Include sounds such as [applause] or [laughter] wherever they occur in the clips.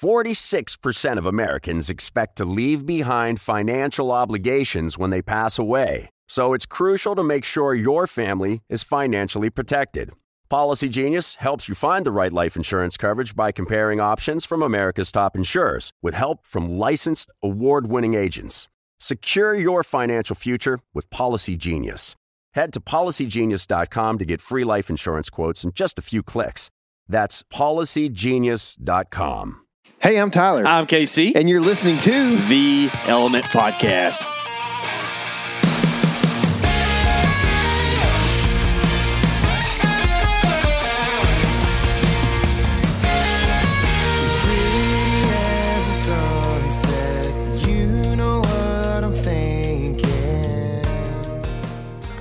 46% of Americans expect to leave behind financial obligations when they pass away. So it's crucial to make sure your family is financially protected. Policygenius helps you find the right life insurance coverage by comparing options from America's top insurers with help from licensed award winning agents. Secure your financial future with Policygenius. Head to policygenius.com to get free life insurance quotes in just a few clicks. That's policygenius.com. Hey, I'm Tyler. I'm KC. and you're listening to the Element Podcast.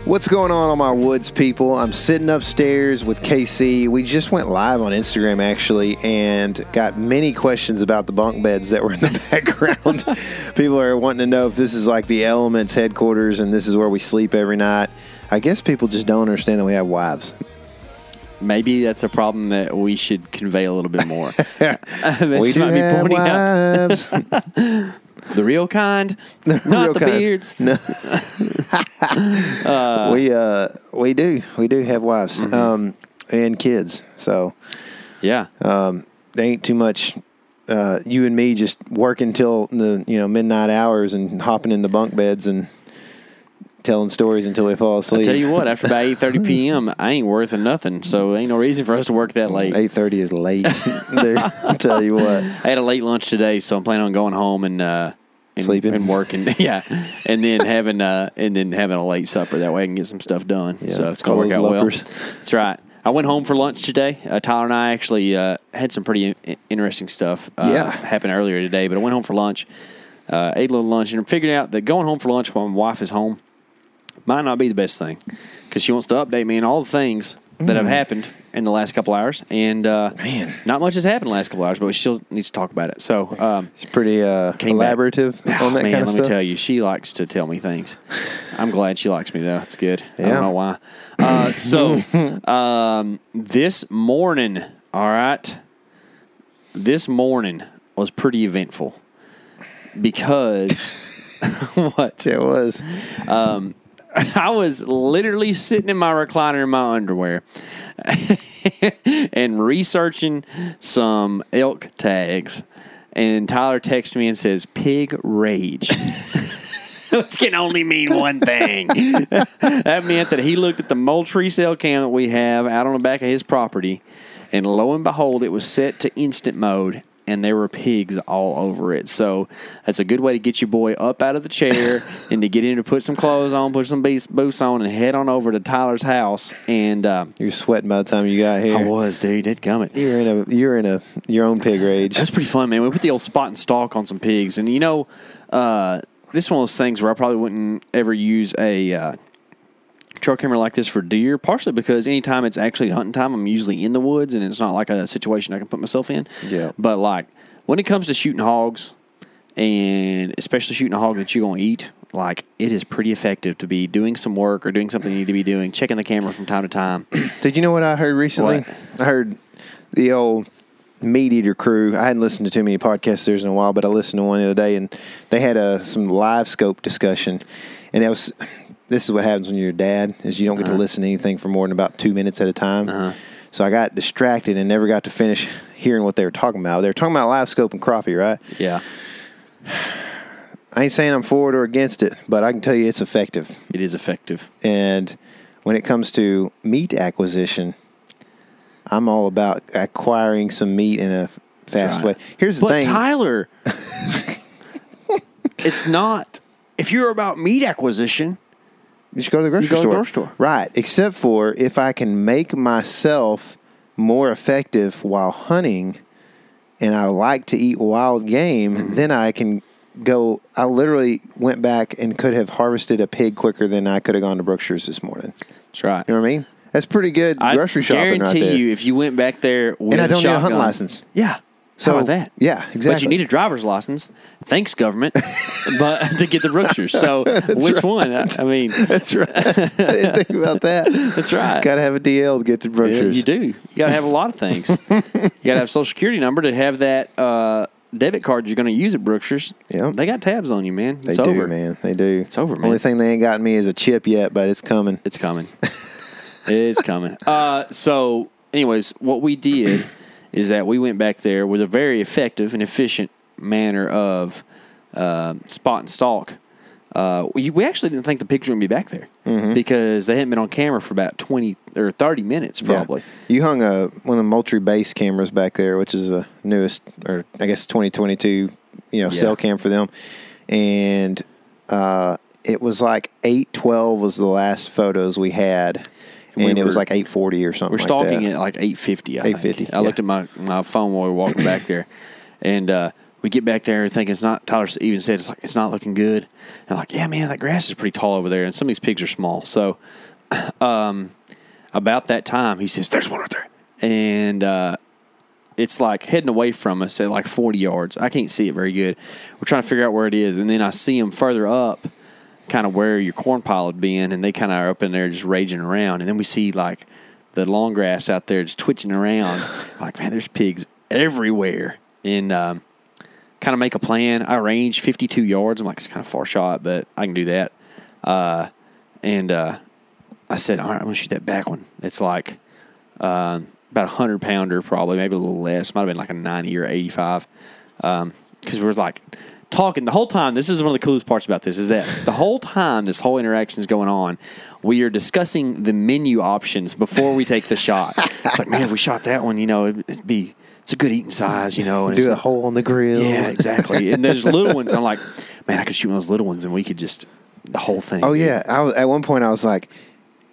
What's going on, all my woods people? I'm sitting upstairs with KC. We just went live on Instagram actually and got many questions about the bunk beds that were in the [laughs] background. people are wanting to know if this is like the Elements headquarters and this is where we sleep every night. I guess people just don't understand that we have wives. Maybe that's a problem that we should convey a little bit more. [laughs] [laughs] We do might be have wives. The real kind, [laughs] not real the kind. beards. No. [laughs] [laughs] we uh we do we do have wives Mm-hmm. um and kids. So Yeah, they ain't too much uh, you and me just working till the you know midnight hours and hopping in the bunk beds and telling stories until we fall asleep. I tell you what. After about eight thirty p.m., I ain't worth of nothing. So ain't no reason for us to work that late. eight thirty is late. I'll tell you what. I had a late lunch today, so I'm planning on going home and uh, and, Sleeping. and working. [laughs] yeah, and then having uh, and then having a late supper. That way I can get some stuff done. Yeah, so it's gonna work out well. That's right. I went home for lunch today. Uh, Tyler and I actually uh, had some pretty in- interesting stuff uh, Yeah. happen earlier today. But I went home for lunch, uh, ate a little lunch, and figured out that going home for lunch while my wife is home might not be the best thing because she wants to update me on all the things that have happened in the last couple hours, and uh. Man. not much has happened in the last couple hours, but we still need to talk about it. So. Um, It's pretty uh, Came back. [sighs] on that Man, kind of let stuff. me tell you, she likes to tell me things. I'm glad she likes me though. It's good. I don't know why. Uh, so [laughs] um, this morning, all right, this morning was pretty eventful because [laughs] [laughs] what It was. [laughs] I was literally sitting in my recliner in my underwear [laughs] and researching some elk tags. And Tyler texts me and says, Pig rage. [laughs] Which can only mean one thing. that meant that he looked at the Moultrie cell cam that we have out on the back of his property, and lo and behold, it was set to instant mode, and there were pigs all over it. So that's a good way to get your boy up out of the chair [laughs] and to get him to put some clothes on, put some boots on, and head on over to Tyler's house. And um, You're sweating by the time you got here. I was, dude, Did gum it gummit. You're in a you're in a your own pig rage. That's pretty fun, man. We put the old spot and stalk on some pigs, and you know, uh, this is one of those things where I probably wouldn't ever use a uh, trail camera like this for deer. Partially because anytime it's actually hunting time, I'm usually in the woods, and it's not like a situation I can put myself in. Yeah. But like when it comes to shooting hogs, and especially shooting a hog that you're going to eat, like it is pretty effective to be doing some work or doing something you need to be doing, checking the camera from time to time. [clears throat] Did you know what I heard recently? What? I heard the old MeatEater crew. I hadn't listened to too many podcasts theirs in a while, but I listened to one the other day, and they had a some LiveScope discussion, and it was. This is what happens when you're a dad: is you don't get to uh-huh. listen to anything for more than about two minutes at a time. Uh-huh. So I got distracted and never got to finish hearing what they were talking about. They were talking about LiveScope and crappie, right? Yeah, I ain't saying I'm for it or against it, but I can tell you it's effective. it is effective. And when it comes to meat acquisition, I'm all about acquiring some meat in a fast right. way. Here's the But thing. Tyler, [laughs] it's not. If you're about meat acquisition, you should go to the grocery go to the store. grocery store. Right. Except for if I can make myself more effective while hunting and I like to eat wild game, Mm-hmm. then I can go. I literally went back and could have harvested a pig quicker than I could have gone to Brookshire's this morning. that's right. You know what I mean? That's pretty good I grocery shopping right guarantee you, if you went back there with and I a don't need a hunting shotgun- license. Yeah. So How about that? Yeah, exactly. But you need a driver's license. Thanks, government. [laughs] but [laughs] to get the Brookshires. So [laughs] which one? I, I mean, That's right. I didn't think about that. That's right. Got to have a DL to get to yeah, Brookshire's. you do. You got to have a lot of things. you got to have a social security number to have that uh, debit card you're going to use at Brookshire's. Yep. They got tabs on you, man. They it's do, over. man. They do. It's over, man. Only thing they ain't gotten me is a chip yet, but it's coming. It's coming. it's coming. Uh, so, anyways, what we did is that we went back there with a very effective and efficient manner of uh, spot and stalk. Uh, we, we actually didn't think the pigs were going to be back there Mm-hmm. because they hadn't been on camera for about 20 or 30 minutes, probably. Yeah. You hung a one of the Moultrie base cameras back there, which is the newest, or I guess 2022, you know, cell cam for them, and uh, it was like 812 was the last photos we had, and, we it was like 840 or something. We're stalking it like 850. I 850, Think. I looked at my, my phone while we were walking back there, and uh, we get back there and thinking it's not. Tyler even said it's like it's not looking good. And I'm like, yeah, man, that grass is pretty tall over there, and some of these pigs are small. So, [clears throat] um, about that time, he says, "There's one right there," and uh, it's like heading away from us at like 40 yards. I can't see it very good. We're trying to figure out where it is, and then I see him further up, kind of where your corn pile had been, and they kind of are up in there just raging around. And then we see like the long grass out there just twitching around. [sighs] like, man, there's pigs everywhere. And um, kind of make a plan. I range 52 yards. I'm like, it's kind of far shot, but I can do that. Uh, and uh, I said, all right, I'm going to shoot that back one. It's like uh, about a 100 pounder, probably, maybe a little less. Might have been like a 90 or 85. Because we were like talking the whole time. This is one of the coolest parts about this is that the whole time this whole interaction is going on, we are discussing the menu options before we take the shot. It's like, man, if we shot that one, you know, it'd, it'd be, it's a good eating size, you know. And it's do a not- hole in the grill. yeah, exactly. and there's little ones. I'm like, man, I could shoot one of those little ones, and we could just the whole thing. Oh dude. yeah, I was, at one point I was like,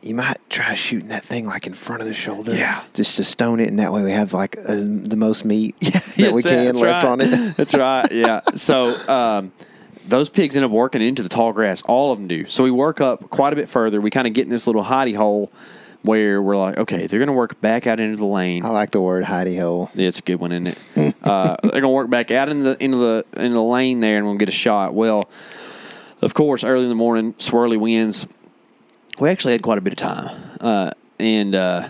you might try shooting that thing like in front of the shoulder, Yeah. just to stone it, and that way we have like uh, the most meat [laughs] Yeah, that we can left right. on it. [laughs] [laughs] That's right. Yeah. So um, those pigs end up working into the tall grass. All of them do. So we work up quite a bit further. We kind of get in this little hidey hole where we're like, okay, they're going to work back out into the lane. I like the word hidey hole. Yeah, it's a good one, isn't it? uh, they're gonna work back out in the into the into the lane there, and we'll get a shot. Well, of course, early in the morning, swirly winds. We actually had quite a bit of time, uh, and uh,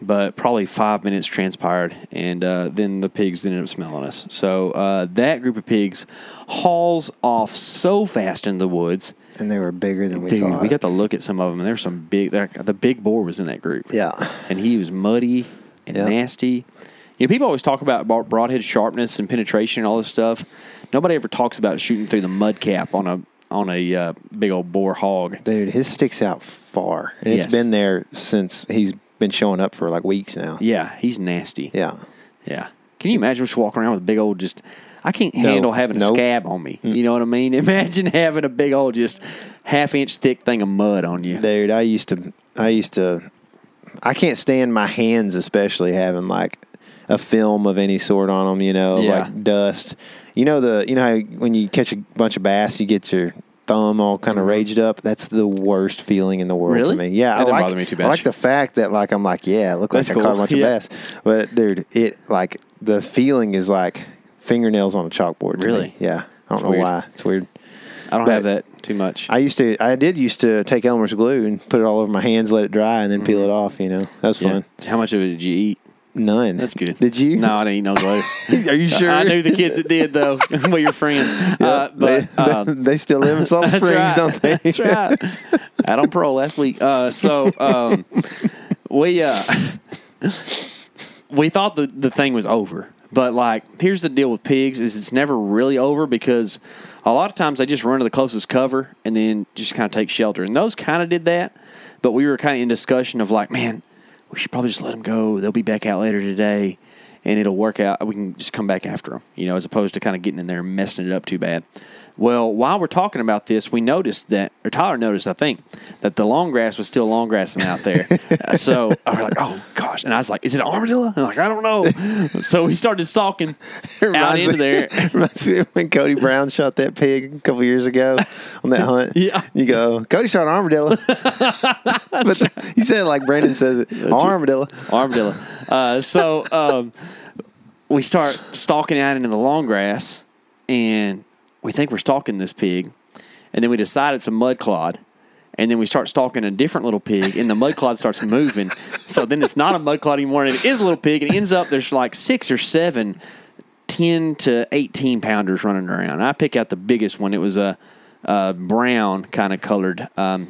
but probably five minutes transpired, and uh, then the pigs ended up smelling us. So uh, that group of pigs hauls off so fast in the woods. And they were bigger than we Dude, thought. we got to look at some of them, and there's some big. The big boar was in that group yeah, and he was muddy and Yep. nasty. You know, people always talk about broadhead sharpness and penetration and all this stuff. Nobody ever talks about shooting through the mud cap on a on a uh, big old boar hog. dude, his sticks out far, and Yes. it's been there since he's been showing up for like weeks now. Yeah, he's nasty. Yeah, Yeah. Can you imagine just walking around with a big old just? I can't No. handle having a Nope. scab on me. You know what I mean? [laughs] Imagine having a big old just half inch thick thing of mud on you. dude, I used to, I used to, I can't stand my hands, especially having like a film of any sort on them. You know, Yeah. like dust. You know the, you know how when you catch a bunch of bass, you get your thumb all kind of raged up. That's the worst feeling in the world Mm-hmm. Really? to me. Yeah, That I didn't like, bother me too I much. like the fact that like I'm like, yeah, look looked like That's I caught a cool. bunch of [laughs] bass. But dude, it like the feeling is like fingernails on a chalkboard. to Really? me. Yeah. I don't It's know weird. why. It's weird. I don't But- have that too much. I used to, I did used to take Elmer's glue and put it all over my hands, let it dry, and then peel it off. You know, that was Mm-hmm. Yeah. fun. How much of it did you eat? None. That's good. Did you? No, I didn't eat no glue. [laughs] Are you sure? I knew the kids that did though. [laughs] We're your friends. [laughs] Uh, but they, um, they still live in Salt Springs, right. don't they? That's right. Out on parole last week. Uh, so um, we uh, we thought the the thing was over, but like here's the deal with pigs: is it's never really over because a lot of times they just run to the closest cover and then just kind of take shelter, and those kind of did that. But we were kind of in discussion of like, man, we should probably just let them go. They'll be back out later today. And it'll work out. We can just come back after them, you know, as opposed to kind of getting in there and messing it up too bad. Well, while we're talking about this, we noticed that, or Tyler noticed, I think, that the long grass was still long grassing out there. [laughs] Uh, so I was like, oh gosh. And I was like, is it an armadillo? And I'm like, I don't know. so we started stalking [laughs] out into me- there. [laughs] Reminds me of when Cody Brown shot that pig a couple years ago on that hunt. Yeah. You go, Cody shot an armadillo. but he said it like Brandon says it. armadillo. armadillo. Uh, so um, we start stalking out into the long grass, and we think we're stalking this pig, and then we decide it's a mud clod. And then we start stalking a different little pig, and the mud clod starts moving. So then it's not a mud clod anymore, and it is a little pig. And it ends up there's like six or seven 10 to 18 pounders running around. I pick out the biggest one. It was a, a brown kind of colored um,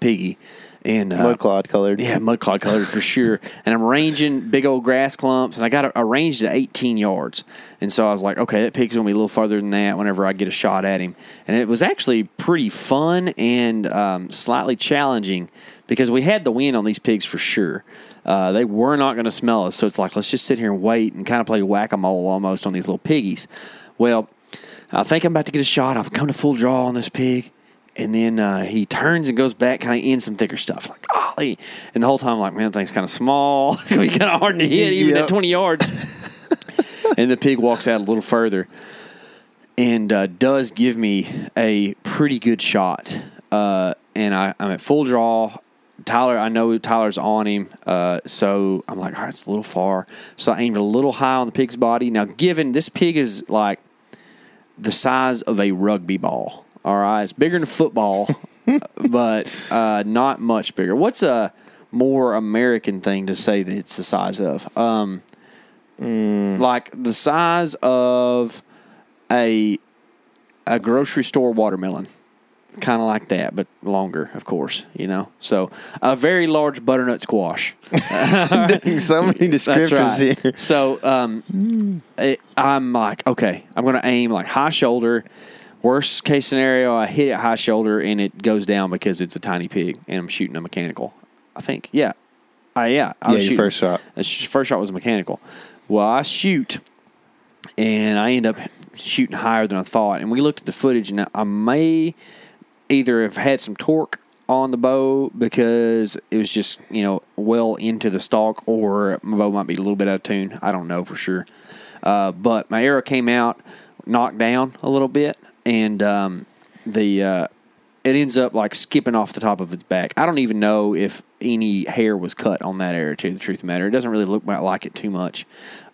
piggy. And uh, Mud clod colored. yeah, mud clod colored for sure. And I'm ranging big old grass clumps, and I got it arranged at 18 yards. And so I was like, okay, that pig's gonna be a little farther than that whenever I get a shot at him. And it was actually pretty fun and um, slightly challenging because we had the wind on these pigs for sure. Uh, they were not going to smell us, so it's like let's just sit here and wait and kind of play whack a mole almost on these little piggies. Well, I think I'm about to get a shot. I've come to full draw on this pig. And then uh, he turns and goes back, kind of in some thicker stuff, like golly. And the whole time, I'm like, man, thing's kind of small. [laughs] It's gonna be kind of hard to hit, [laughs] even Yep. at 20 yards. [laughs] and the pig walks out a little further, and uh, does give me a pretty good shot. Uh, and I, I'm at full draw. Tyler, I know Tyler's on him, uh, so I'm like, all right, it's a little far. So I aimed a little high on the pig's body. Now, given this pig is like the size of a rugby ball. All right, it's bigger than football, [laughs] but uh, not much bigger. What's a more American thing to say that it's the size of? Um, Like the size of a a grocery store watermelon, kind of like that, but longer, of course. You know, so a very large butternut squash. [laughs] so many [laughs] descriptors right. here. So um, it, I'm like, okay, I'm going to aim like high shoulder. Worst case scenario, I hit it high shoulder and it goes down because it's a tiny pig and I'm shooting a mechanical. I think, yeah, I yeah. I Yeah, your shooting- first shot. First shot was a mechanical. Well, I shoot and I end up shooting higher than I thought. And we looked at the footage, and I may either have had some torque on the bow because it was just you know well into the stalk, or my bow might be a little bit out of tune. I don't know for sure. Uh, but my arrow came out, knocked down a little bit, and um, the uh, it ends up like skipping off the top of its back. I don't even know if any hair was cut on that arrow. To the truth of the matter, it doesn't really look like it too much.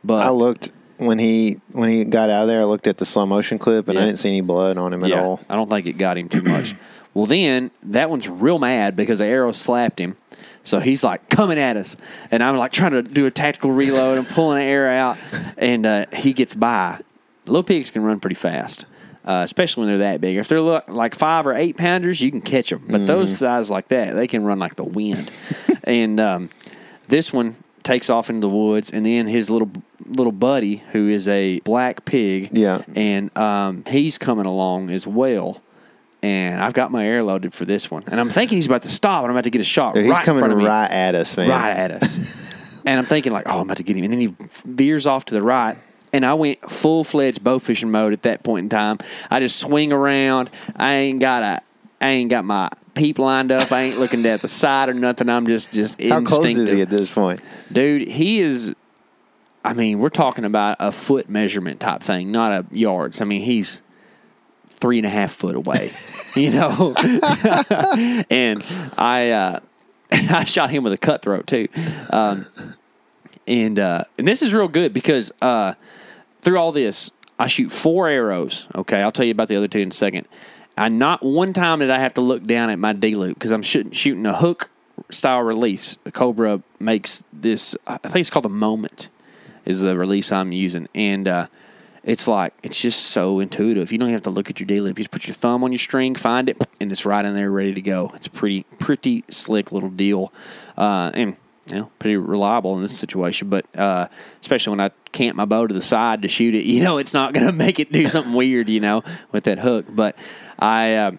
But I looked when he when he got out of there. I looked at the slow motion clip and I didn't see any blood on him at all. I don't think it got him too much. [clears throat] well, then that one's real mad because the arrow slapped him. So he's like coming at us, and I'm like trying to do a tactical reload and pulling an arrow out, and uh, he gets by. Little pigs can run pretty fast, uh, especially when they're that big. If they're like five or eight pounders, you can catch them. But those size like that, they can run like the wind. [laughs] and um, this one takes off into the woods, and then his little little buddy, who is a black pig, Yeah. and um, he's coming along as well. And I've got my air loaded for this one, and I'm thinking he's about to stop, and I'm about to get a shot Dude, right he's in coming front of me, right at us, man. right at us. [laughs] and I'm thinking like, oh, I'm about to get him, and then he veers off to the right, and I went full fledged bow fishing mode at that point in time. I just swing around. I ain't got a, I ain't got my peep lined up. I ain't looking at the side or nothing. I'm just just How close is he at this point? Dude, he is. I mean, we're talking about a foot measurement type thing, not a yards. I mean, he's three and a half foot away, [laughs] you know. [laughs] and I, uh, [laughs] I shot him with a cutthroat too, um, and uh, and this is real good because uh, through all this, I shoot four arrows. Okay, I'll tell you about the other two in a second. I not one time did I have to look down at my D loop because I'm shooting shooting a hook style release. Cobra makes this. I think it's called the Moment. Is the release I'm using, and uh, it's like it's just so intuitive. You don't have to look at your D loop. You just put your thumb on your string, find it, and it's right in there, ready to go. It's a pretty pretty slick little deal, uh, and you know pretty reliable in this situation. But uh, especially when I camp my bow to the side to shoot it, [laughs] you know it's not going to make it do something weird, you know, with that hook. But I uh,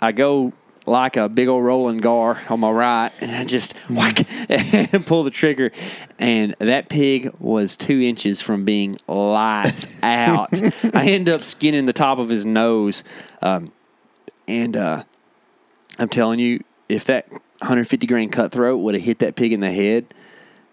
I go like a big old rolling gar on my right, and I just [laughs] whack and pull the trigger, and that pig was two inches from being lights out. [laughs] I end up skinning the top of his nose, um, and uh, I'm telling you, if that 150 grain cutthroat would have hit that pig in the head,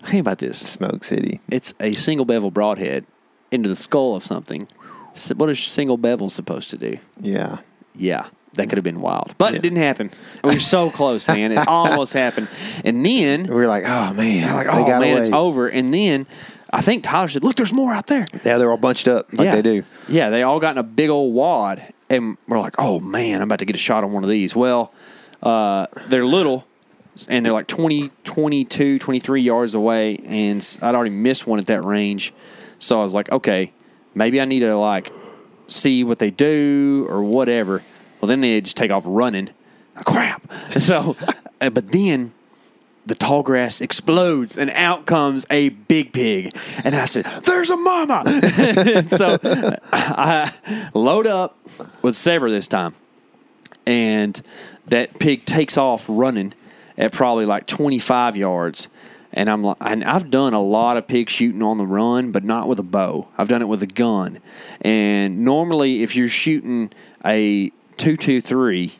think about this: Smoke City. it's a single bevel broadhead into the skull of something. So what is single bevel supposed to do? Yeah. Yeah, that could have been wild, but Yeah. it didn't happen. We were so close, man. It [laughs] almost happened, and then We were like, oh man, like, oh man, it's over. And then I think Tyler said, "Look, there's more out there." Yeah, they're all bunched up like yeah. they do. Yeah, they all got in a big old wad, and we're like, "Oh man, I'm about to get a shot on one of these." Well, uh, they're little, and they're like 20, 22, 23 yards away, and I'd already missed one at that range, so I was like, "Okay, maybe I need to like see what they do or whatever." Well, then they just take off running. Crap. And [laughs] so, uh, but then the tall grass explodes and out comes a big pig. And I said, There's a mama. [laughs] So [laughs] I load up with SEVR this time. And that pig takes off running at probably like 25 yards. And I'm like, and I've done a lot of pig shooting on the run, but not with a bow. I've done it with a gun. And normally, if you're shooting a 223,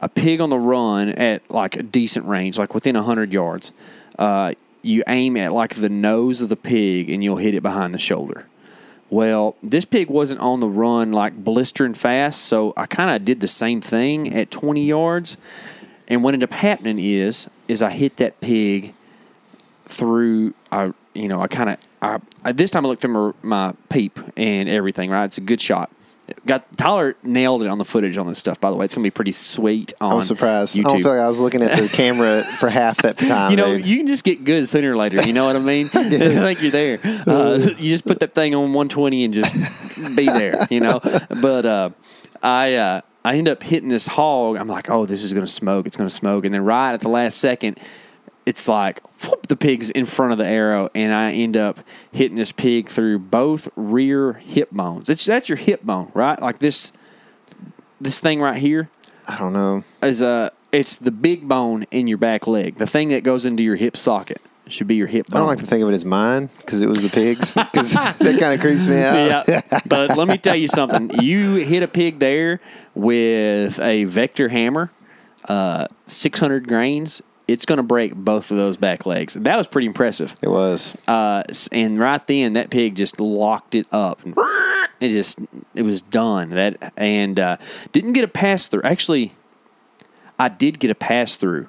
a pig on the run at like a decent range, like within 100 yards, uh, you aim at like the nose of the pig and you'll hit it behind the shoulder. Well, this pig wasn't on the run like blistering fast, so I kind of did the same thing at 20 yards. And what ended up happening is, is I hit that pig through. I, you know, I kind of. I, I this time I looked through my, my peep and everything. Right, it's a good shot. Got Tyler nailed it on the footage on this stuff. By the way, it's gonna be pretty sweet. On I was surprised. YouTube. I don't feel like I was looking at the [laughs] camera for half that time. You know, dude. you can just get good sooner or later. You know what I mean? [laughs] [laughs] I think you're there. Uh, you just put that thing on 120 and just be there. You know. But uh, I uh, I end up hitting this hog. I'm like, oh, this is gonna smoke. It's gonna smoke. And then right at the last second, it's like whoop, the pig's in front of the arrow, and I end up hitting this pig through both rear hip bones. It's that's your hip bone, right? Like this this thing right here I don't know. is a it's the big bone in your back leg, the thing that goes into your hip socket. Should be your hip I don't like to think of it as mine because it was the pigs. [laughs] Because that kind of creeps me out. yeah, [laughs] but let me tell you something. You hit a pig there with a vector hammer, uh, 600 grains. It's going to break both of those back legs. That was pretty impressive. It was. Uh, and right then, that pig just locked it up. It just it was done. That and uh, didn't get a pass through. Actually, I did get a pass through.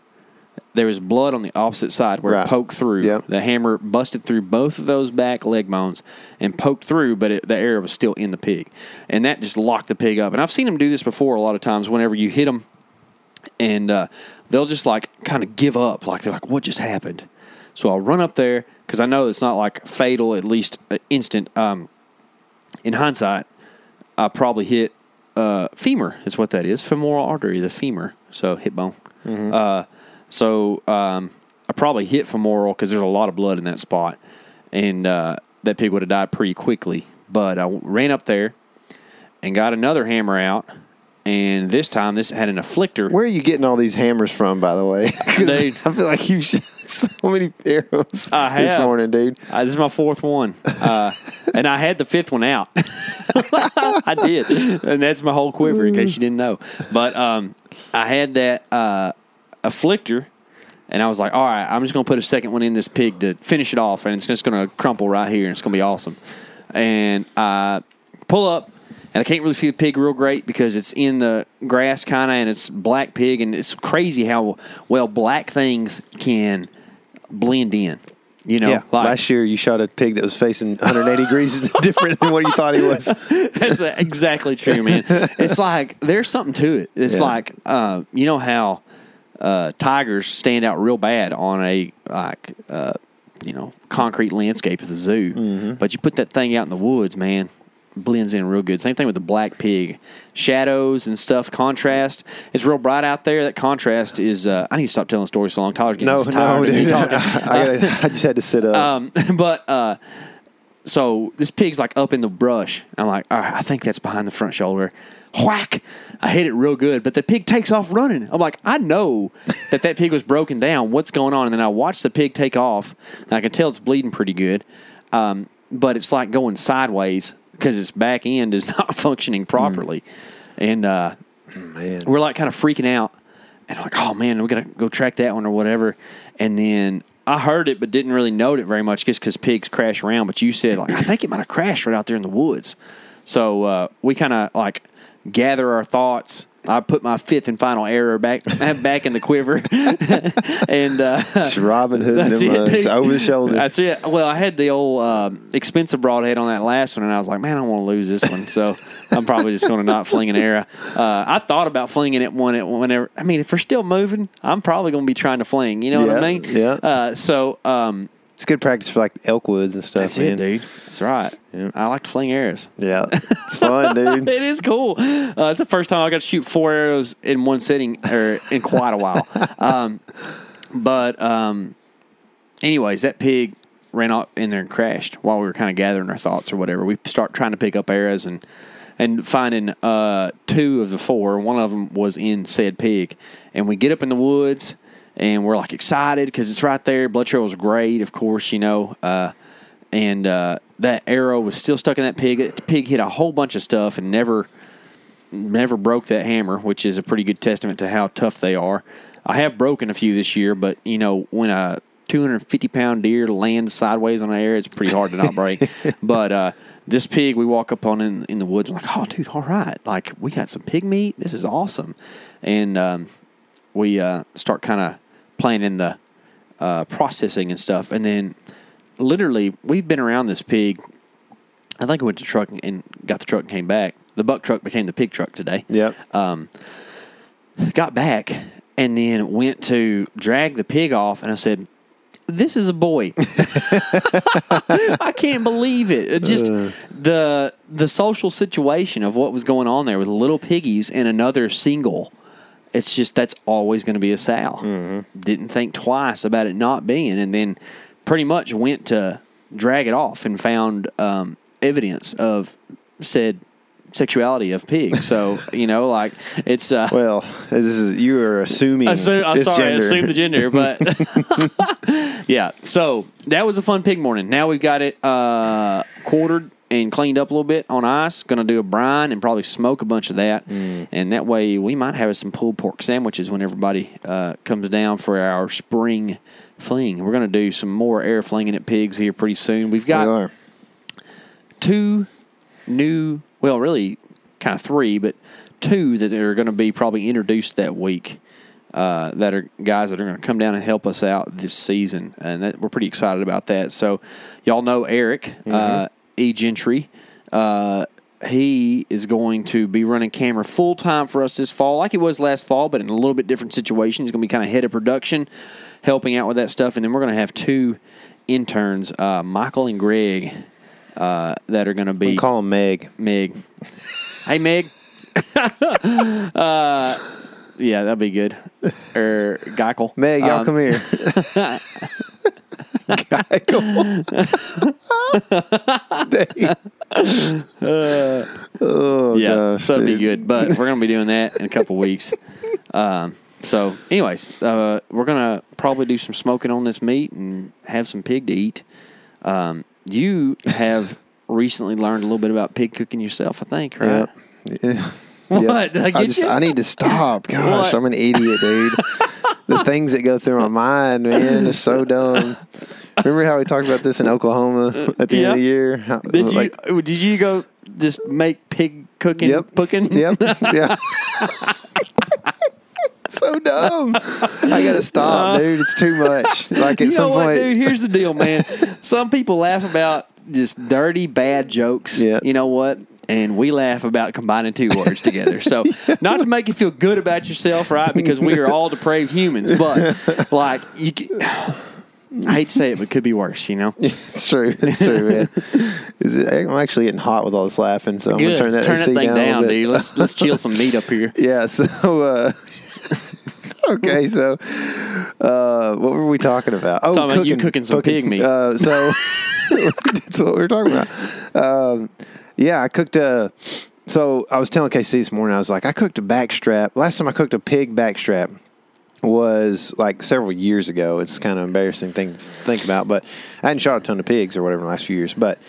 There was blood on the opposite side where Right. it poked through. Yep. The hammer busted through both of those back leg bones and poked through, but it, the arrow was still in the pig, and that just locked the pig up. And I've seen them do this before a lot of times. Whenever you hit them, and uh, they'll just like kind of give up, like they're like, "What just happened?" So I'll run up there because I know it's not like fatal, at least uh, instant. Um, in hindsight, I probably hit uh, femur is what that is, femoral artery, the femur, so hip bone. Uh, so um, I probably hit femoral because there's a lot of blood in that spot, and uh, that pig would have died pretty quickly. But I ran up there and got another hammer out, and this time this had an afflictor. Where are you getting all these hammers from, by the way? [laughs] Dude. I feel like you've shot so many arrows I [laughs] this morning, dude. Uh, this is my fourth one, uh, [laughs] and I had the fifth one out. I did, and that's my whole quiver. In case you didn't know, but um, I had that uh, afflictor, and I was like, "All right, I'm just gonna put a second one in this pig to finish it off, and it's just gonna crumple right here, and it's gonna be awesome." And I pull up, and I can't really see the pig real great because it's in the grass kind of, and it's black pig, and it's crazy how well black things can blend in. You know, Yeah. like- Last year, you shot a pig that was facing 180 degrees [laughs] different than what you thought he was. [laughs] That's exactly true, man. [laughs] It's like there's something to it. It's Yeah. like uh, you know how uh, tigers stand out real bad on a like uh, you know concrete landscape at the zoo. Mm-hmm. But you put that thing out in the woods, man, blends in real good. Same thing with the black pig, shadows and stuff. Contrast. It's real bright out there. That contrast is. Uh, I need to stop telling stories so long. Tyler's getting No, tired no, of me talking. [laughs] I, I just had to sit up. Um, [laughs] but uh, so this pig's like up in the brush. I'm like, all right, I think that's behind the front shoulder. Whack! I hit it real good, but the pig takes off running. I'm like, I know that that pig was broken down. What's going on? And then I watch the pig take off, and I can tell it's bleeding pretty good. Um, but it's like going sideways because its back end is [laughs] not functioning properly, and uh, Man. we're like kind of freaking out and like oh man we gotta go track that one or whatever and then i heard it but didn't really note it very much just because pigs crash around but you said like i think it might have crashed right out there in the woods. So uh, we kind of like gather our thoughts i put my fifth and final arrow back [laughs] back in the quiver [laughs] and uh, It's Robin Hood and that's it, [laughs] over the shoulder. That's it. Well, I had the old um, expensive broadhead on that last one, and I was like, man, I don't want to lose this one. So I'm probably just going to not fling an arrow. Uh, I thought about flinging it one at whenever. I mean, if we're still moving, I'm probably going to be trying to fling. You know what I mean? yeah. Uh, so um, it's good practice for like elk woods and stuff. that's man. it, dude. That's right. I like to fling arrows. Yeah, [laughs] it's fun, dude. It is cool. Uh, it's the first time I got to shoot four arrows in one sitting or in quite a while. [laughs] Um, but um, anyways, that pig ran out in there and crashed while we were kind of gathering our thoughts or whatever. We start trying to pick up arrows and and finding uh, two of the four. One of them was in said pig, and we get up in the woods and we're like excited because it's right there. Blood trail was great, of course, you know. Uh, and uh, that arrow was still stuck in that pig. The pig hit a whole bunch of stuff and never never broke that hammer, which is a pretty good testament to how tough they are. I have broken a few this year, but you know when a 250 pound deer lands sideways on the air, it's pretty hard to not break. [laughs] but uh, this pig, we walk up on in, in the woods, I'm like, oh, dude, all right, like we got some pig meat. This is awesome, and um, we uh, start kind of planning the uh, processing and stuff, and then literally we've been around this pig. I think I went to truck and got the truck and came back. The buck truck became the pig truck today Yep. got back and then went to drag the pig off and I said, This is a boy. [laughs] I can't believe it. It Just the the social situation of what was going on there with little piggies and another single. It's just that's always going to be a sow. Didn't think twice about it not being, and then pretty much went to drag it off and found um, evidence of said sexuality of pig. So [laughs] you know, like it's uh, Well, this is you are assuming. Assume, I'm sorry, I gender. assumed the gender, [laughs] but [laughs] yeah. So that was a fun pig morning. Now we've got it uh, quartered and cleaned up a little bit on ice. Going to do a brine and probably smoke a bunch of that, Mm. and that way we might have some pulled pork sandwiches when everybody uh, comes down for our spring fling. We're going to do some more air flinging at pigs here pretty soon. We've got are. two new, well, really kind of three, but two that are going to be probably introduced that week. Uh, that are guys that are going to come down and help us out this season, and that, we're pretty excited about that. So, y'all know Eric uh, E Gentry. Uh, he is going to be running camera full time for us this fall, like he was last fall, but in a little bit different situation. He's going to be kind of head of production, helping out with that stuff, and then we're going to have two interns, uh, Michael and Greg, uh, that are going to be We call him Meg. Meg. hey, Meg. [laughs] uh, yeah, that'd be good. Or Geikel. Meg, y'all Um, come here. [laughs] [laughs] [laughs] oh Yeah, gosh, so that'd be good. But we're gonna be doing that in a couple weeks. [laughs] Um, so, anyways, uh, we're gonna probably do some smoking on this meat and have some pig to eat. Um, you have recently learned a little bit about pig cooking yourself, I think, right? Yeah. Yeah. What? Did I I just you? I need to stop. [laughs] Gosh, What? I'm an idiot, dude. [laughs] the things that go through my mind, man, are so dumb. Remember how we talked about this in Oklahoma at the end of the year? How, Did you? did you go just make pig cooking? Yep. Cooking? Yep. [laughs] Yeah. so dumb. I gotta stop, dude. It's too much. Like at Uh, you some know what, point. dude? Here's the deal, man. Some people laugh about just dirty, bad jokes. Yeah. You know what? And we laugh about combining two words together. So, not to make you feel good about yourself, right? Because we are all depraved humans, but like you. Can, I hate to say it, but it could be worse. You know. [laughs] It's true. It's true, man. Is it- I'm actually getting hot with all this laughing, so I'm gonna turn that, Turn that thing down, down, dude. Let's let's chill some meat up here. [laughs] Yeah. So, uh, [laughs] okay. So, uh, what were we talking about? Oh, Talking about you cooking some pig meat. Uh, so that's what we were talking about. Um, yeah, I cooked a. So I was telling KC this morning. I was like, I cooked a backstrap. Last time I cooked a pig backstrap was like several years ago. It's kind of embarrassing thing to think about, but I hadn't shot a ton of pigs or whatever in the last few years. But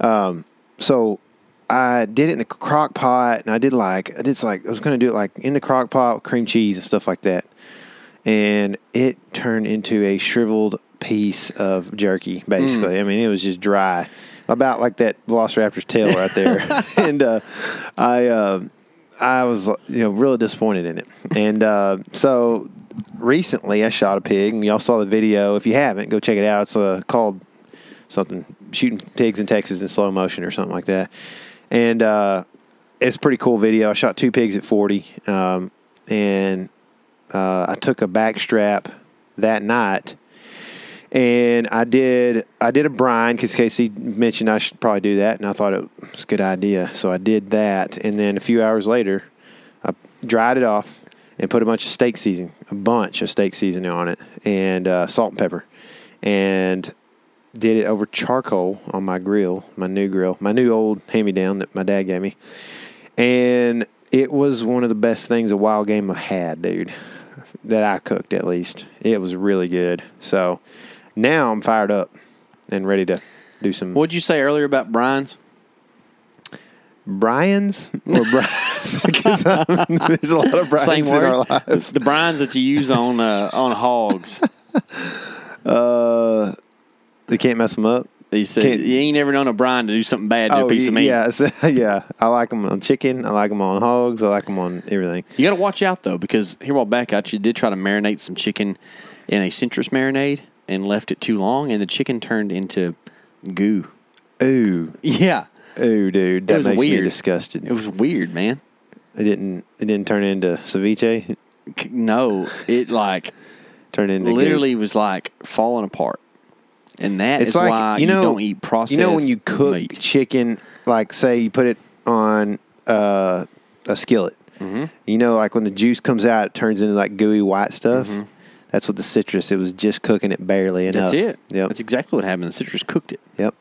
um, so I did it in the crock pot, and I did like I did like I was going to do it like in the crock pot with cream cheese and stuff like that, and it turned into a shriveled piece of jerky. Basically, I mean it was just dry, about like that Velociraptor's tail right there, [laughs] [laughs] and uh, I. Uh, I was, you know, really disappointed in it, and uh, so recently I shot a pig, and y'all saw the video. If you haven't, go check it out. It's uh, called something shooting pigs in Texas in slow motion or something like that. And uh, it's a pretty cool video. I shot two pigs at 40. Um, and uh, I took a back strap that night and I did I did a brine because KC mentioned I should probably do that, and I thought it was a good idea. So I did that, and then a few hours later, I dried it off and put a bunch of steak seasoning, a bunch of steak seasoning on it, and uh, salt and pepper, and did it over charcoal on my grill, my new grill, my new old hand me down that my dad gave me, and it was one of the best things a wild game I've had, dude. That I cooked at least. It was really good. So now I'm fired up and ready to do some What'd you say earlier about brines? Brian's or Brian's because [laughs] there's a lot of Brian's in our life. The brines that you use on uh, on hogs. [laughs] Uh, they can't mess them up. You said Can't- you ain't never known a brine to do something bad to a piece of meat. Oh, yeah, [laughs] yeah. I like them on chicken. I like them on hogs. I like them on everything. You got to watch out though, because here while back, I actually did try to marinate some chicken in a citrus marinade and left it too long, and the chicken turned into goo. Ooh, Yeah, ooh, dude, that was makes me weird. disgusted. it was weird, man. It didn't. It didn't turn into ceviche. No, it like turned into goo. literally was like falling apart, and that is It's like why you know. don't eat processed. You know when you cook meat. chicken, like say you put it on uh, a skillet. Mm-hmm. You know, like when the juice comes out, it turns into like gooey white stuff. Mm-hmm. That's what the citrus. It was just cooking it barely enough. That's it. Yep. That's exactly what happened. The citrus cooked it. yep.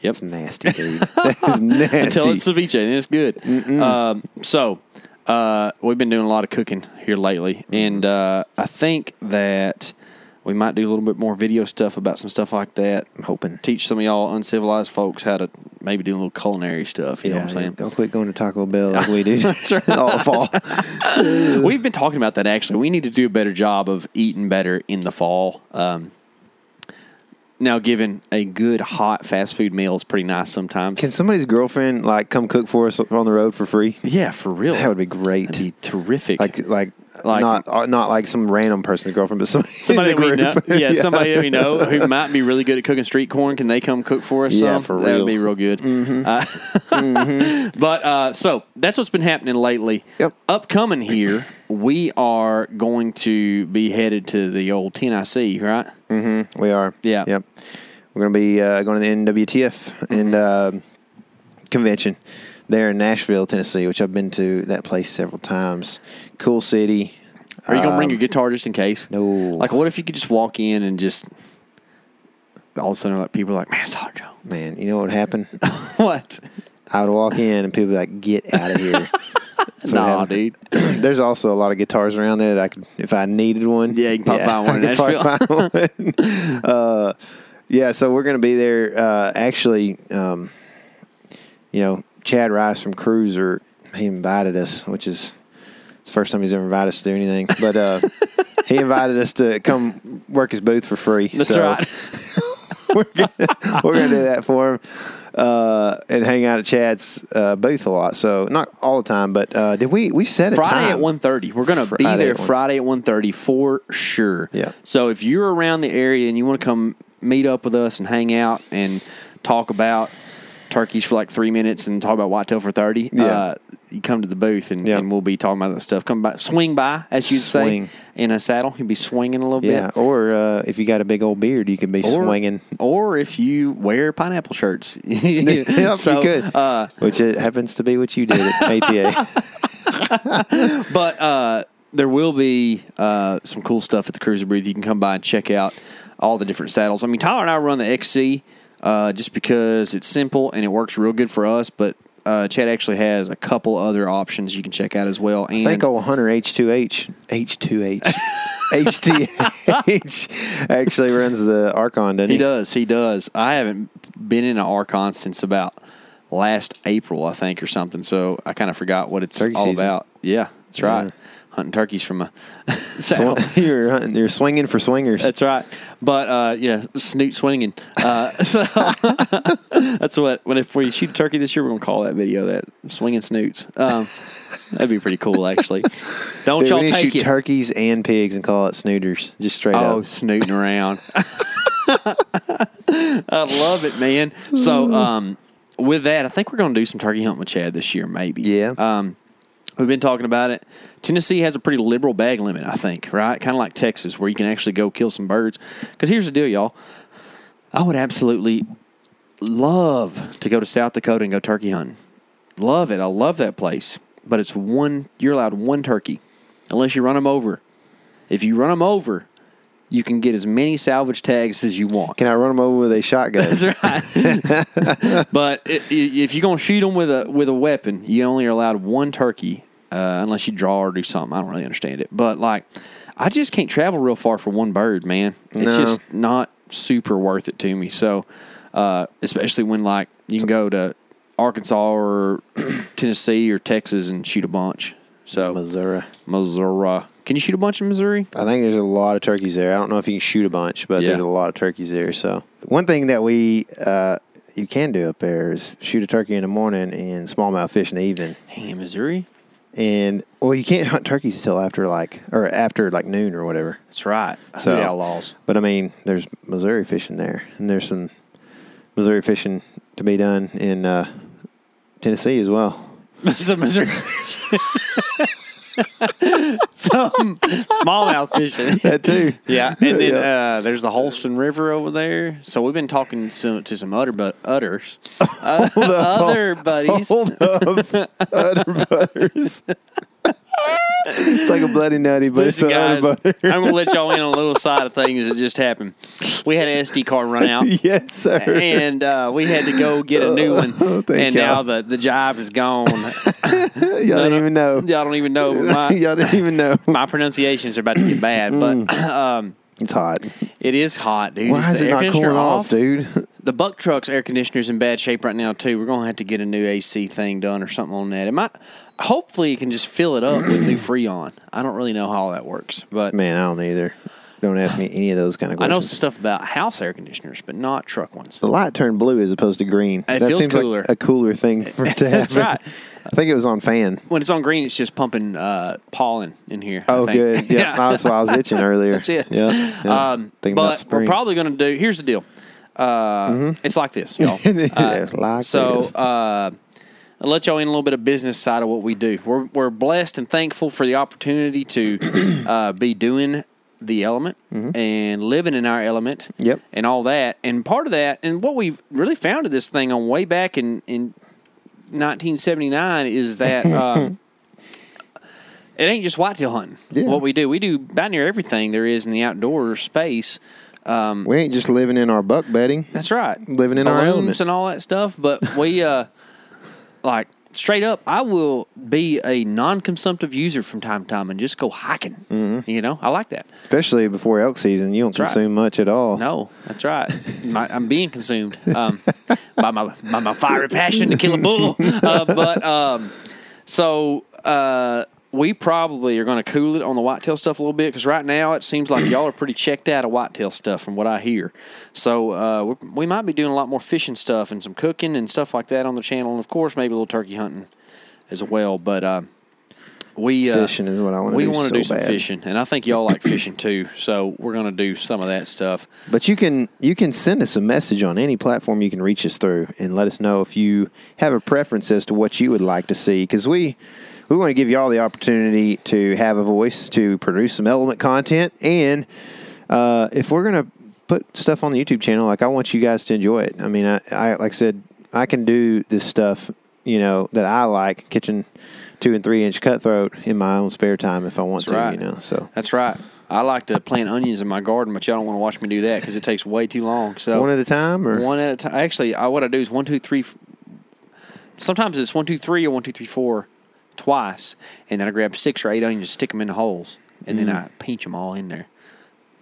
Yep. It's nasty, dude. [laughs] that is nasty. Until it's ceviche, and it's good. Um, so uh, we've been doing a lot of cooking here lately, and uh, I think that we might do a little bit more video stuff about some stuff like that. I'm hoping. Teach some of y'all uncivilized folks how to maybe do a little culinary stuff. You know what I'm saying? Don't quit going to Taco Bell like we do [laughs] right. all the fall. We've been talking about that actually. We need to do a better job of eating better in the fall. Um, now, given a good hot fast food meal is pretty nice sometimes. Can somebody's girlfriend like come cook for us on the road for free? yeah, for real. That would be great. That'd be terrific. like, like, Like- not uh, not like some random person's girlfriend, but somebody, somebody in that the we know, [laughs] group. yeah, somebody that we know who might be really good at cooking street corn. Can they come cook for us? Yeah, some? for That would be real good. Uh, [laughs] but uh, so that's what's been happening lately. Yep. Upcoming here, we are going to be headed to the old TNIC, right? We are. Yeah. Yep. We're going to be uh, going to the NWTF and Mm-hmm. uh, convention there in Nashville, Tennessee, which I've been to that place several times. Cool city. Are you gonna bring Um, your guitar just in case? no. Like, what if you could just walk in and just all of a sudden, like people are like, "Man, it's Tyler Joe." Man, you know what would happen? [laughs] what? I would walk in and people would be like, "Get out of here." [laughs] [laughs] What Nah, dude. [clears throat] There's also a lot of guitars around there that I could, if I needed one. Yeah, you can probably [laughs] find one I could probably find one. uh, yeah, so we're going to be there. Uh, actually, um, you know, Chad Rice from CRUZR, he invited us, which is it's the first time he's ever invited us to do anything. But uh, he invited us to come work his booth for free. That's so right. [laughs] we're gonna, we're gonna do that for him uh, and hang out at Chad's uh, booth a lot. So not all the time, but uh, did we we set a Friday time at 1.30. We're going to be there at Friday at 1.30 for sure. Yeah. So if you're around the area and you want to come meet up with us and hang out and talk about turkeys for like three minutes and talk about whitetail for thirty, Yeah. uh, you come to the booth and, Yeah. and we'll be talking about that stuff. Come by, swing by, as you'd Swing. say, in a saddle. You'll be swinging a little Yeah, bit. or uh, if you got a big old beard, you can be Or- swinging. Or if you wear pineapple shirts, [laughs] [laughs] Yep, So, you could. Uh, which it happens to be what you did at [laughs] ATA. But uh, there will be uh, some cool stuff at the CRUZR booth. You can come by and check out all the different saddles. I mean, Tyler and I run the XC uh, just because it's simple and it works real good for us. But uh, Chad actually has a couple other options you can check out as well. And I think old Hunter H2H, H2H, HTH actually runs the Archon, doesn't he? he does. He does. I haven't been in an Archon since about last April, I think, or something. So I kind of forgot what it's Turkey all season. about. Yeah, that's right. Yeah. Hunting turkeys from a [laughs] Sw- [laughs] you're hunting, you're swinging for swingers. That's right. But uh, yeah, snoot swinging. Uh, [laughs] so that's what when if we shoot a turkey this year, we're gonna call that video that swinging snoots. Um, that'd be pretty cool, actually. Don't Dude, y'all we need to take shoot it? turkeys and pigs and call it snooters, just straight Oh, up. snooting around. I love it, man. So, [sighs] um, with that, I think we're going to do some turkey hunting with Chad this year, maybe. Yeah. Um, we've been talking about it. Tennessee has a pretty liberal bag limit, I think, right? Kind of like Texas, where you can actually go kill some birds. Because here's the deal, y'all. I would absolutely love to go to South Dakota and go turkey hunting. Love it. I love that place. But it's one, you're allowed one turkey unless you run them over. If you run them over, you can get as many salvage tags as you want. Can I run them over with a shotgun? That's right. [laughs] but if you're gonna shoot them with a with a weapon, you only are allowed one turkey, uh, unless you draw or do something. I don't really understand it, but like, I just can't travel real far for one bird, man. It's No. just not super worth it to me. So, uh, especially when like you can go to Arkansas or [clears throat] Tennessee or Texas and shoot a bunch. So Missouri. Missouri, can you shoot a bunch in Missouri? I think there's a lot of turkeys there. I don't know if you can shoot a bunch, but Yeah. there's a lot of turkeys there. So one thing that we uh, you can do up there is shoot a turkey in the morning and smallmouth fish in the evening. Dang, Missouri. And well, you can't hunt turkeys until after like or after like noon or whatever. That's right. So- outlaws. But I mean, there's Missouri fishing there, and there's some Missouri fishing to be done in uh, Tennessee as well. [laughs] Some Missouri. [laughs] [laughs] [laughs] Some smallmouth fishing. [laughs] That too. Yeah, and then Yeah. uh, there's the Holston River over there. So we've been talking to, to some other but utters, uh, other buddies. Hold up, [laughs] Utter Butters. It's like a bloody nutty, but Listen, it's a guys, I'm gonna let y'all in on a little side of things that just happened. We had an SD card run out. [laughs] yes, sir. And uh, we had to go get a new one, Oh, thank and y'all. now the, the jive is gone. [laughs] [laughs] Y'all don't even know. Y'all don't even know. My, Y'all didn't even know. my pronunciations are about to get bad, but [clears throat] um, It's hot. it is hot, dude. Mm. Why Is is it not cooling off, dude? The Buck Truck's air conditioner's in bad shape right now too. We're gonna have to get a new AC thing done or something on that. It might, hopefully, you can just fill it up with new [clears throat] Freon. I don't really know how that works, but Man, I don't either. Don't ask me any of those kind of questions. I know some stuff about house air conditioners, but not truck ones. the light turned blue as opposed to green. It that feels seems cooler. like a cooler thing [laughs] for to happen. That's right. I think it was on fan. When it's on green, it's just pumping uh, pollen in here. I Oh, good. [laughs] Yeah, that's why I was itching earlier. [laughs] That's it. Yeah. yeah. Um, but we're. Mm-hmm. probably going to do. Here's the deal. Uh, It's like this, y'all. Uh, like so, this. uh, I'll let y'all in a little bit of business side of what we do. We're we're blessed and thankful for the opportunity to [clears throat] uh, be doing the element and living in our element. Mm-hmm. Yep. And all that, and part of that, and what we've really founded this thing on way back in in 1979 is that. [laughs] Um, It ain't just whitetail hunting. Yeah. What we do, we do about near everything there is in the outdoor space. we ain't just living in our buck bedding. That's right. Living in our Balloons element. and all that stuff. But we, uh, [laughs] like, straight up, I will be a non consumptive user from time to time and just go hiking. Mm-hmm. You know, I like that. Especially before elk season, you don't That's right. consume much at all. No, that's right. My, I'm being consumed um, [laughs] by my by my fiery passion to kill a bull. Uh, but um, so uh, we probably are going to cool it on the whitetail stuff a little bit because right now it seems like y'all are pretty checked out of whitetail stuff from what I hear. So uh, we we might be doing a lot more fishing stuff and some cooking and stuff like that on the channel, and of course maybe a little turkey hunting as well. But uh, We uh, Fishing is what I wanna We do wanna so do some bad. fishing, and I think y'all like fishing too. So we're gonna do some of that stuff. But you can you can send us a message on any platform you can reach us through, and let us know if you have a preference as to what you would like to see. Because we we want to give you all the opportunity to have a voice to produce some element content, and uh, if we're gonna put stuff on the YouTube channel, like I want you guys to enjoy it. I mean, I, I like I said, I can do this stuff, you know, that I like, kitchen two and three inch cutthroat in my own spare time if I want That's to, right. you know. So That's right. I like to plant onions in my garden, but y'all don't want to watch me do that because it takes way too long. So one at a time, or One at a time. Actually, I, what I do is one, two, three. f- Sometimes it's one, two, three, or one, two, three, four, twice, and then I grab six or eight onions, stick them in the holes, and then mm. I pinch them all in there.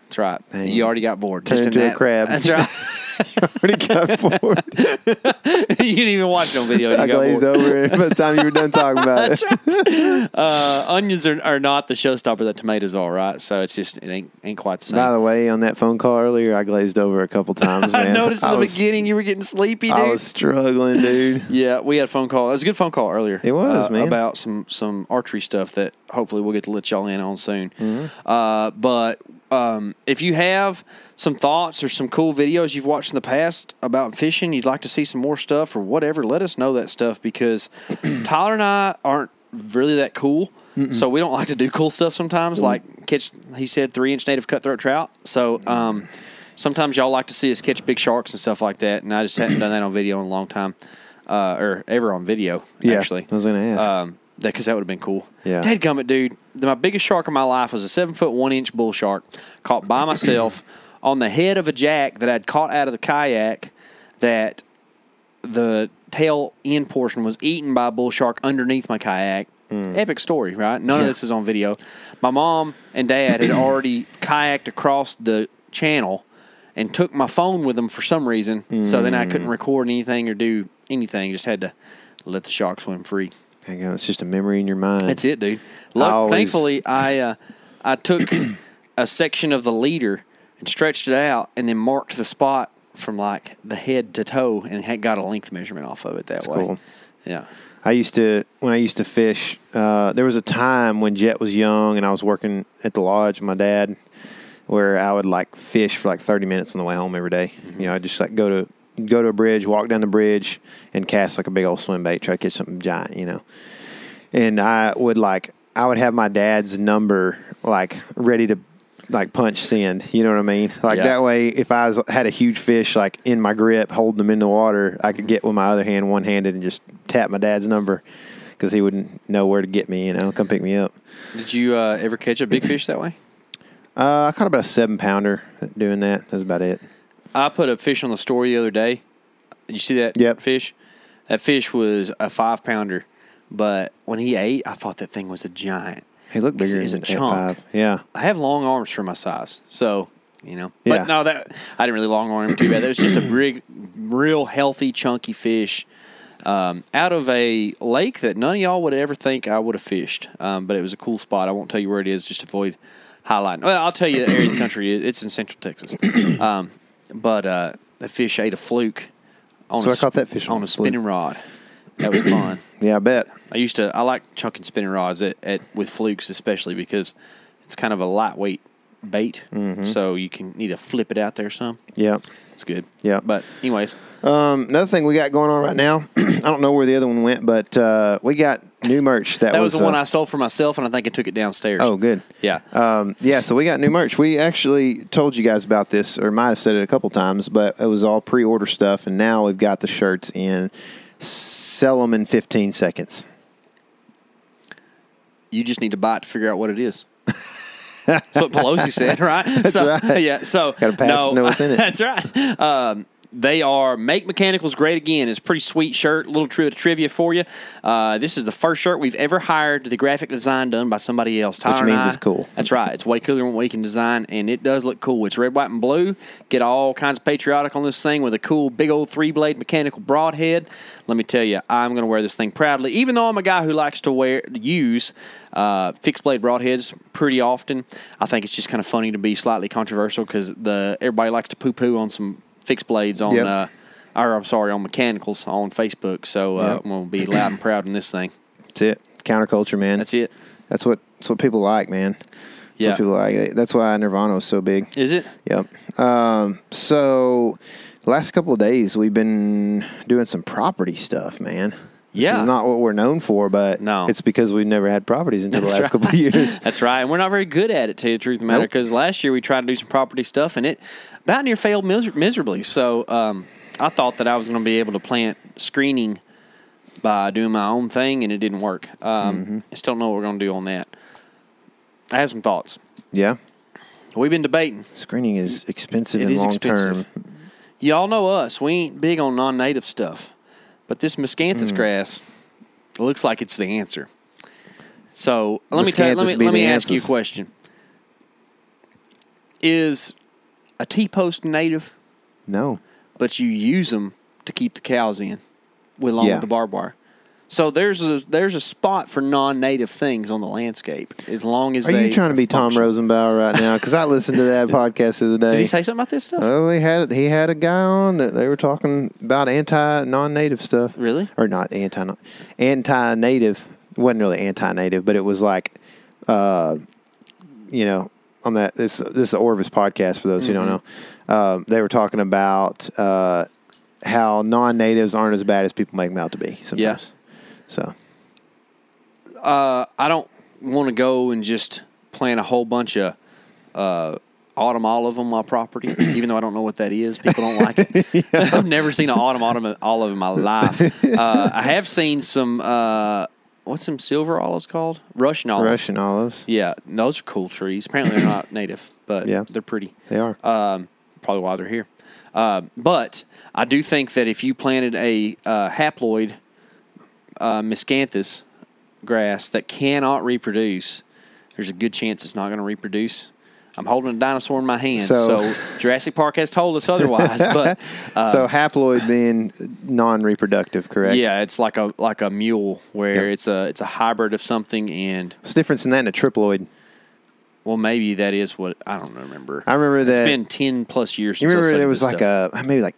That's right. Dang. You already got bored. Turn Just in into a crab. That's right. [laughs] already got bored. [laughs] you didn't even watch no video. You I got glazed bored. over it by the time you were done talking about it. Uh, onions are, are not the showstopper that tomatoes are, right? So it's just it ain't ain't quite the same. By the way, on that phone call earlier, I glazed over a couple times. [laughs] I noticed in the was, beginning you were getting sleepy, dude. I was struggling, dude. Yeah, we had a phone call. It was a good phone call earlier. It was, uh, man. about some some archery stuff that hopefully we'll get to let y'all in on soon. Mm-hmm. Uh, but um, if you have some thoughts or some cool videos you've watched in the past about fishing, you'd like to see some more stuff or whatever, let us know that stuff because [clears throat] Tyler and I aren't really that cool. So we don't like to do cool stuff sometimes, like catch. He said three inch native cutthroat trout. So um, sometimes y'all like to see us catch big sharks and stuff like that, and I just hadn't done that on video in a long time, uh, or ever on video. Yeah, actually, I was gonna ask. Um, because that would have been cool. Yeah. Dadgummit, dude. My biggest shark of my life was a seven foot one inch bull shark caught by myself [coughs] on the head of a jack that I'd caught out of the kayak. That the tail end portion was eaten by a bull shark underneath my kayak. Hmm. Epic story, right? None of this is on video. My mom and dad had already [coughs] kayaked across the channel and took my phone with them for some reason. So then I couldn't hmm. record anything or do anything. Just had to let the shark swim free. Hang on, it's just a memory in your mind. That's it, dude. Look, always- thankfully, I uh, I took a section of the leader and stretched it out, and then marked the spot from like the head to toe, and had got a length measurement off of it that way. cool. Yeah, I used to when I used to fish. Uh, there was a time when Jet was young and I was working at the lodge with my dad, where I would like fish for like thirty minutes on the way home every day. Mm-hmm. You know, I just like go to go to a bridge, walk down the bridge, and cast like a big old swim bait, try to catch something giant. You know, and I would like I would have my dad's number like ready to like punch send. You know what I mean? Like Yeah. that way, if I was, had a huge fish like in my grip, holding them in the water, I could get with my other hand one handed and just tap my dad's number because he wouldn't know where to get me. You know, come pick me up. did you uh, ever catch a big fish that way? Uh, I caught about a seven pounder doing that. That's about it. I put a fish on the story the other day. Did you see that Yep. fish? That fish was a five pounder, but when he ate, I thought that thing was a giant. He looked bigger a than at chunk. five. Yeah. I have long arms for my size, so you know. Yeah. But no, that I didn't really long arm him too bad. That was just a [clears throat] big, real healthy, chunky fish um, out of a lake that none of y'all would ever think I would have fished. Um, but it was a cool spot. I won't tell you where it is, just avoid highlighting. Well, I'll tell you the area of the country. it- It's in Central Texas. [clears throat] Um, but uh, the fish ate a fluke. On So a I caught that fish on on a a fluke. spinning rod. That was fun. [clears throat] Yeah, I bet. I used to. I like chucking spinning rods at, at with flukes, especially because it's kind of a lightweight bait, so you can need to flip it out there some. Yeah. It's good. Yeah. But anyways, Um, another thing we got going on right now, [clears throat] I don't know where the other one went, but uh, we got new merch. That, that was, the one uh, I stole for myself, and I think I took it downstairs. Oh, good. Yeah. Um, yeah, so we got new merch. We actually told you guys about this, or might have said it a couple times, but it was all pre-order stuff, and now we've got the shirts in. Sell them in 15 seconds. you just need to buy it to figure out what it is. That's what Pelosi said, right? [laughs] That's right. Yeah. So no, to know what's in it. [laughs] That's right. Um, they are Make Mechanicals Great Again. It's a pretty sweet shirt. A little tri- trivia for you. Uh, this is the first shirt we've ever hired the graphic design done by somebody else. Tyler and means I- it's cool. That's right. It's way cooler than what we can design, and it does look cool. It's red, white, and blue. Get all kinds of patriotic on this thing with a cool big old three blade mechanical broadhead. Let me tell you, I'm going to wear this thing proudly, even though I'm a guy who likes to wear use uh, fixed blade broadheads pretty often. I think it's just kind of funny to be slightly controversial because the everybody likes to poo poo on some fixed blades on. Yep. Uh, or I'm sorry, on mechanicals on Facebook. So uh, Yep. I'm to be loud and proud in this thing. That's it. Counterculture, man. That's it. That's what that's what people like, man. That's Yeah. people like. That's why Nirvana was so big. Is it? Yep. Um, so last couple of days we've been doing some property stuff, man. This Yeah. is not what we're known for, but No. it's because we've never had properties until the That's last couple of years. [laughs] That's right. And we're not very good at it, to tell you the truth of the matter, Nope. because last year we tried to do some property stuff and it about near failed miser- miserably. So um, I thought that I was going to be able to plant screening by doing my own thing, and it didn't work. Um, Mm-hmm. I still don't know what we're going to do on that. I have some thoughts. Yeah. We've been debating. Screening is expensive It and long expensive. term. Y'all know us. We ain't big on non native stuff. But this miscanthus Hmm. grass looks like it's the answer. So let me tell, let me, let me ask you a question. Is a T post native, No. but you use them to keep the cows in with along Yeah. with the barbed wire? So there's a there's a spot for non-native things on the landscape as long as Are they you trying to be Tom function. Rosenbauer right now? Because I listened to that [laughs] podcast the other day. Did he say something about this stuff? Oh, he had he had a guy on that they were talking about anti non-native stuff. Really? Or not anti anti-native. It wasn't really anti-native, but it was like, uh, you know, on that this this is the Orvis podcast for those who don't know. Um, they were talking about uh, how non-natives aren't as bad as people make them out to be. Sometimes. So uh, I don't want to go and just plant a whole bunch of uh, autumn olive on my property, [clears throat] even though I don't know what that is. People don't like it. [laughs] [laughs] I've never seen an autumn autumn olive in my life. [laughs] Uh, I have seen some. Uh, what's some silver olives called? Russian olives. Russian olives, Yeah, those are cool trees. Apparently, they're not native, but Yeah. they're pretty. they are. Um, probably why they're here. Um, but I do think that if you planted a uh, haploid uh, miscanthus grass that cannot reproduce, there's a good chance it's not going to reproduce. I'm holding a dinosaur in my hand, so, So- Jurassic Park has told us otherwise. [laughs] but uh, so haploid being non-reproductive, correct? yeah, it's like a like a mule where Yep. it's a it's a hybrid of something, and What's the difference in that and a triploid? well, maybe that is what I don't remember. I remember It's that- been ten plus years. You Since I remember there was like stuff. a maybe like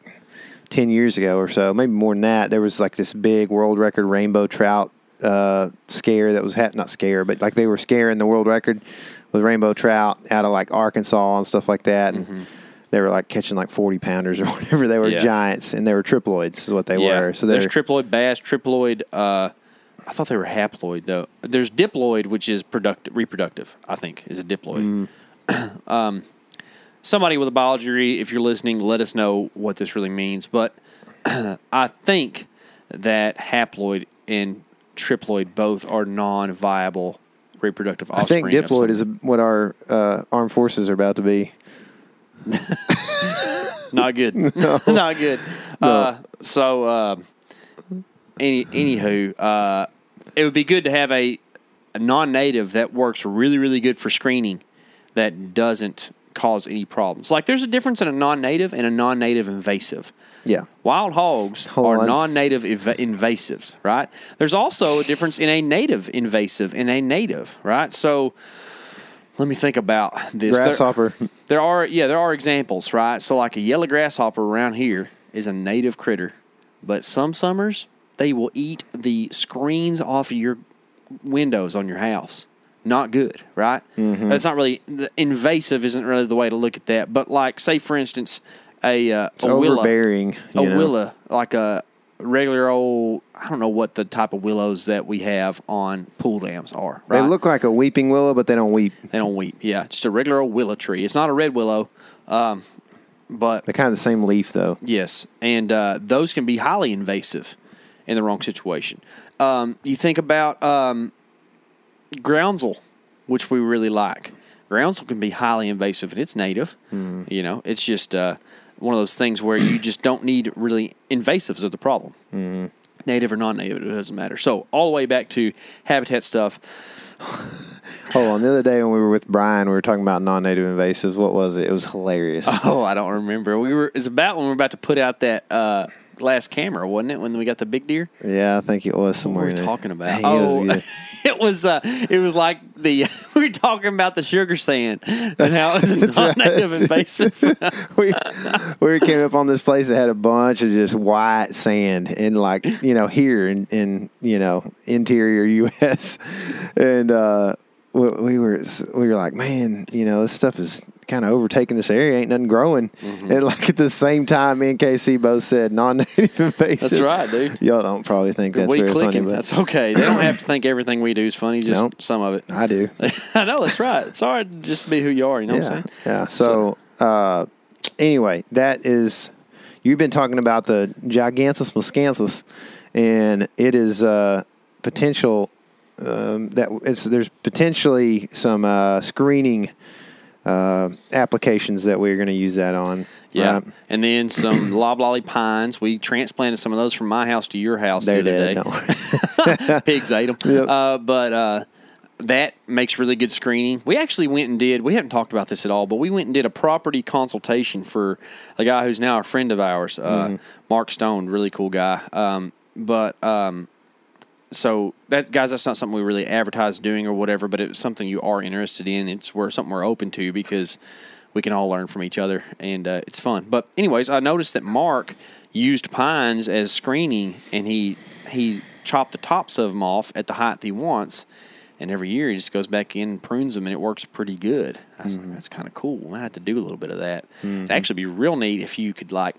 ten years ago or so, maybe more than that. There was like this big world record rainbow trout uh, scare that was ha- not scare, but like they were scaring the world record with rainbow trout out of like Arkansas and stuff like that, and they were like catching like forty pounders [laughs] or whatever. They were Mm-hmm. Yeah. giants, and they were triploids, is what they were. So there's triploid bass, triploid. Uh, I thought they were haploid though. There's diploid, which is productive, reproductive. I think is a diploid. [clears throat] um, somebody with a biology degree, if you're listening, let us know what this really means. But [clears throat] I think that haploid and triploid both are non-viable reproductive offspring. I think diploid is what our uh, armed forces are about to be. [laughs] Not good. [laughs] [laughs] Not good. Uh, so, uh, any anywho, uh, it would be good to have a, a non-native that works really, really good for screening that doesn't cause any problems. Like, there's a difference in a non-native and a non-native invasive. Yeah. Wild hogs Hold are on. non-native ev- invasives, right? There's also a difference in a native invasive and a native, right? So, let me think about this. There- Grasshopper. there are yeah, there are examples, right? So like a yellow grasshopper around here is a native critter, but some summers they will eat the screens off of your windows on your house. Not good, right? Mm-hmm. That's not really invasive. Isn't really the way to look at that. But like, say for instance, a uh, It's a willow, overbearing. a know. willow, like a regular old. I don't know what the type of willows that we have on pool dams are. They look like a weeping willow, but they don't weep. They don't weep. Yeah, just a regular old willow tree. It's not a red willow, um, but They're kind of the same leaf, though. yes, and uh, those can be highly invasive in the wrong situation. Um, you think about um, groundsel, which we really like. Groundsel can be highly invasive, and it's native. You know, it's just uh, one of those things where you just don't need really invasives of the problem. Native or non-native, it doesn't matter. So all the way back to habitat stuff. [laughs] Hold on. The other day when we were with Brian, we were talking about non-native invasives. What was it? It was hilarious. [laughs] Oh, I don't remember. We were. It's about when we were about to put out that uh, last camera, wasn't it? When we got the big deer. Yeah, I think it was What somewhere. were we in talking about? Dang, it oh, was [laughs] it was uh, it was like the [laughs] we were talking about the sugar sand and how it was [laughs] non-native invasive. we we came up on this place that had a bunch of just white sand and like you know here in in you know interior U.S. and uh, we, we were we were like, man, you know this stuff is kind of overtaking this area. Ain't nothing growing. Mm-hmm. And like at the same time, me and KC both said non-native [laughs] invasive. That's right, dude. Y'all don't probably think that's we very funny, but That's okay. They don't have to think everything we do is funny. Just Nope. some of it. I do. [laughs] I know that's right. It's all right to just be who you are. You know what I'm saying? yeah. So, uh, anyway, that is you've been talking about the gigantus miscanthus, and it is uh, potential um, that it's there's potentially some uh, screening uh, applications that we're going to use that on. Yeah. right? And then some [clears throat] loblolly pines. We transplanted some of those from my house to your house They're the other dead. day. No. [laughs] Pigs ate them. Yep. Uh, but uh, that makes really good screening. We actually went and did, we haven't talked about this at all, but we went and did a property consultation for a guy who's now a friend of ours, uh, Mm-hmm. Mark Stone, really cool guy. Um, but um, so that guys, that's not something we really advertise doing or whatever, but it's something you are interested in. It's where something we're open to because we can all learn from each other and uh, it's fun. But anyways, I noticed that Mark used pines as screening and he he chopped the tops of them off at the height he wants. And every year he just goes back in and prunes them, and it works pretty good. I was like, that's kind of cool. I might have to do a little bit of that. It'd actually be real neat if you could like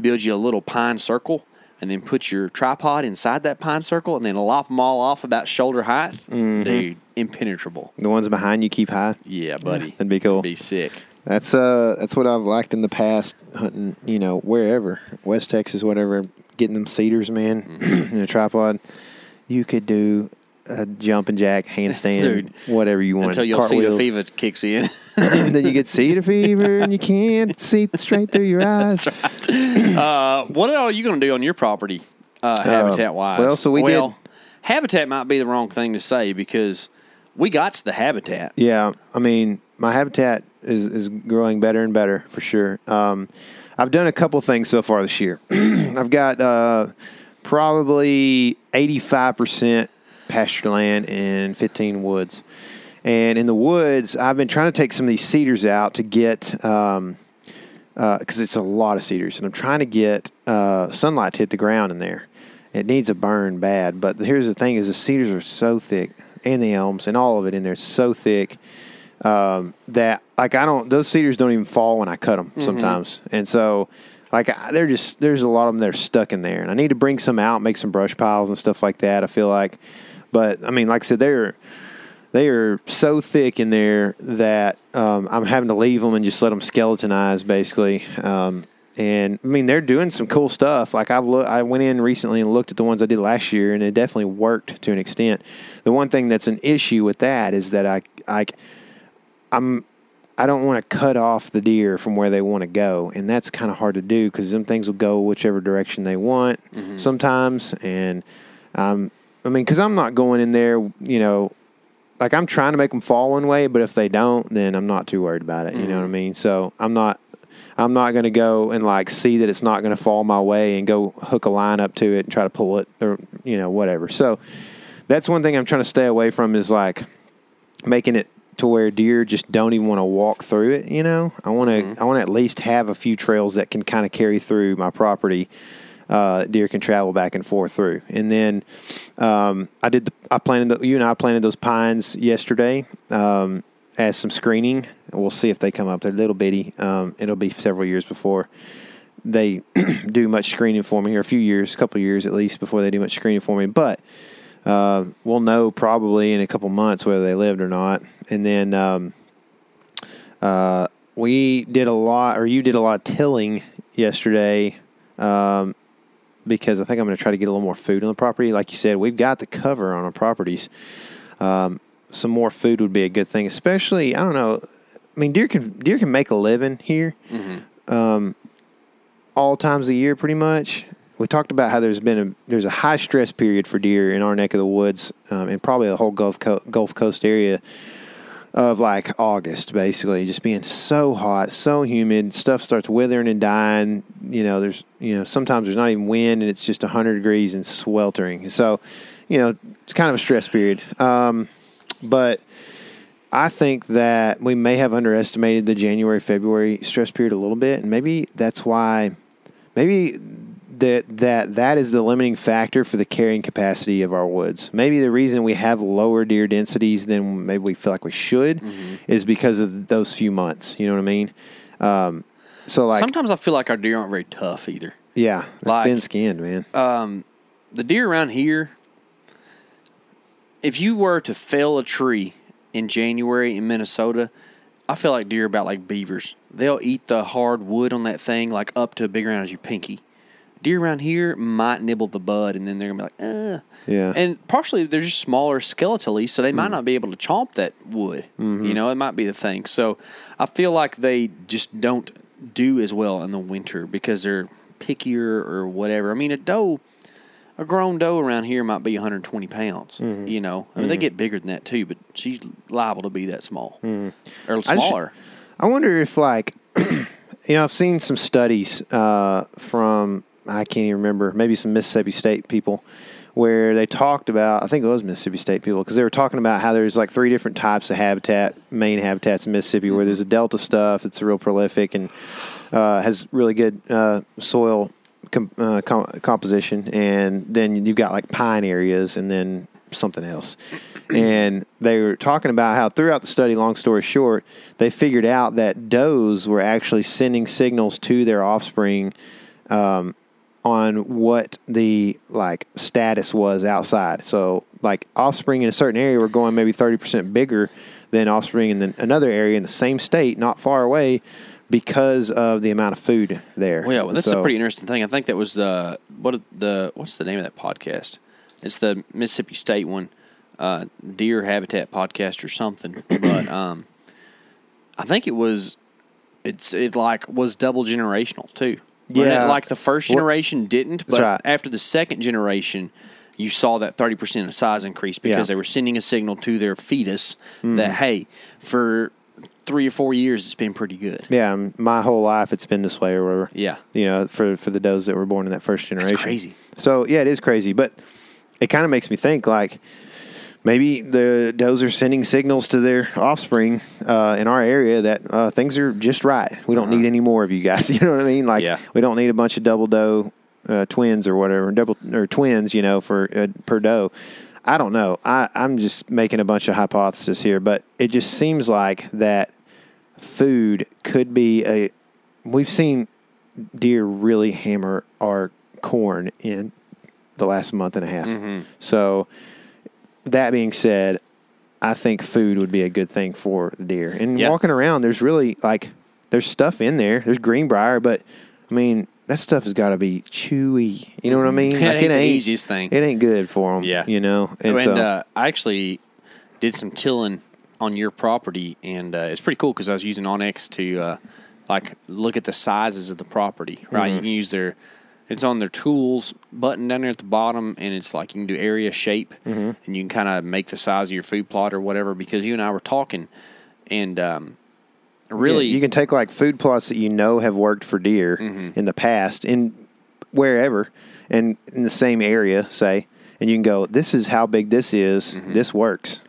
build you a little pine circle and then put your tripod inside that pine circle and then lop them all off about shoulder height. They're impenetrable. the ones behind you keep high. Yeah, buddy. That'd be cool. Be sick. That's uh that's what I've liked in the past hunting, you know, wherever. West Texas, whatever, getting them cedars, man, Mm-hmm. [clears throat] in a tripod. You could do a jumping jack, handstand, Dude, whatever you want. Until see the fever kicks in. [laughs] then you get cedar fever and you can't see straight through your [laughs] eyes. uh, what are you going to do on your property, uh, habitat wise? well, so we did- Habitat might be the wrong thing to say because we got the habitat. Yeah, I mean, my habitat is, is growing better and better for sure. Um, I've done a couple things so far this year. [clears throat] I've got uh, probably 85% pasture land and 15 woods. And in the woods, I've been trying to take some of these cedars out to get, um, because it's a lot of cedars, and I'm trying to get uh, sunlight to hit the ground in there. It needs a burn bad, but here's the thing: is the cedars are so thick, and the elms, and all of it in there is so thick um, that like I don't those cedars don't even fall when I cut them sometimes, and so like I, they're just there's a lot of them that are stuck in there, and I need to bring some out, make some brush piles and stuff like that. I feel like, but I mean, like I said, they're they are so thick in there that um, I'm having to leave them and just let them skeletonize basically. Um, and I mean, they're doing some cool stuff. Like I've look, I went in recently and looked at the ones I did last year, and it definitely worked to an extent. The one thing that's an issue with that is that I, I, I'm, I don't want to cut off the deer from where they want to go, and that's kind of hard to do because them things will go whichever direction they want sometimes. And um, I mean, because I'm not going in there, you know, like I'm trying to make them fall one way, but if they don't, then I'm not too worried about it. You know what I mm-hmm. mean? So I'm not. I'm not going to go and like see that it's not going to fall my way and go hook a line up to it and try to pull it or you know whatever. So that's one thing I'm trying to stay away from is like making it to where deer just don't even want to walk through it. You know, I want to mm-hmm. I want to at least have a few trails that can kind of carry through my property. Uh, deer can travel back and forth through, and then um, I did. The, I planted. The, you and I planted those pines yesterday um, as some screening. We'll see if they come up. They're little bitty. Um, it'll be several years before they [clears throat] do much screening for me, or a few years, a couple years at least before they do much screening for me. But uh, we'll know probably in a couple months whether they lived or not. And then um, uh, we did a lot, or you did a lot of tilling yesterday um, because I think I'm going to try to get a little more food on the property. Like you said, we've got the cover on our properties. Um, some more food would be a good thing, especially I don't know. I mean, deer can deer can make a living here, um, all times of year, pretty much. We talked about how there's been a there's a high stress period for deer in our neck of the woods, um, and probably the whole Gulf Co- Gulf Coast area of like August, basically, just being so hot, so humid, stuff starts withering and dying. You know, there's you know sometimes there's not even wind and it's just hundred degrees and sweltering. So, you know, it's kind of a stress period. Um, but I think that we may have underestimated the January February stress period a little bit, and maybe that's why maybe that that that is the limiting factor for the carrying capacity of our woods. Maybe the reason we have lower deer densities than maybe we feel like we should is because of those few months. You know what I mean? Um, so like Sometimes I feel like our deer aren't very tough either. yeah, like- thin skinned man. the deer around here, if you were to fell a tree in January in Minnesota, I feel like deer are about like beavers. They'll eat the hard wood on that thing like up to a big round as your pinky. Deer around here might nibble the bud and then they're gonna be like, uh Yeah. And partially they're just smaller skeletally, so they might mm. not be able to chomp that wood. Mm-hmm. You know, it might be the thing. So I feel like they just don't do as well in the winter because they're pickier or whatever. I mean, a doe, a grown doe around here might be 120 pounds. Mm-hmm. You know, I mean, they mm-hmm. get bigger than that too, but she's liable to be that small or smaller. I wonder if like [clears throat] you know I've seen some studies uh, from I can't even remember maybe some Mississippi State people where they talked about I think it was Mississippi State people because they were talking about how there's like three different types of habitat main habitats in Mississippi where there's a delta stuff that's real prolific and uh, has really good uh, soil com- uh, com- composition and then you've got like pine areas and then something else. And they were talking about how throughout the study, long story short, they figured out that does were actually sending signals to their offspring um, on what the like status was outside. So like offspring in a certain area were going maybe thirty percent bigger than offspring in the, another area in the same state, not far away, because of the amount of food there. Well, yeah, well, that's So- a pretty interesting thing. I think that was uh, what the what's the name of that podcast? It's the Mississippi State one, uh, Deer Habitat Podcast or something. but [coughs] um, I think it was it's it like was double generational too. Wasn't it? Yeah. like the first What- generation didn't, but right. after the second generation. You saw that thirty percent of size increase because Yeah. They were sending a signal to their fetus that mm. hey, for three or four years it's been pretty good. Yeah, my whole life it's been this way or whatever. Yeah. You know, for for the does that were born in that first generation. crazy. So yeah, it is crazy, but it kind of makes me think like maybe the does are sending signals to their offspring uh, in our area that uh, things are just right. We don't need any more of you guys. [laughs] You know what I mean? Like Yeah. we don't need a bunch of double doe uh, twins or whatever, double or twins. You know, for uh, per doe. I don't know. I, I'm just making a bunch of hypotheses here, but it just seems like that food could be a. We've seen deer really hammer our corn in the last month and a half. So, that being said, I think food would be a good thing for the deer. And Yeah. walking around, there's really like there's stuff in there. There's greenbrier, but I mean that stuff has got to be chewy. You know what I mean? [laughs] It ain't the easiest thing. It ain't good for them. Yeah. you know. And, And, so uh, I actually did some tilling on your property, and uh, it's pretty cool because I was using onX to uh, like look at the sizes of the property. Right, Mm-hmm. you can use their. It's on their tools button down there at the bottom, and it's like you can do area shape, Mm-hmm. and you can kind of make the size of your food plot or whatever. Because you and I were talking, and um, really, Yeah, you can take like food plots that you know have worked for deer Mm-hmm. in the past in wherever and in the same area, say, and you can go, this is how big this is. This works.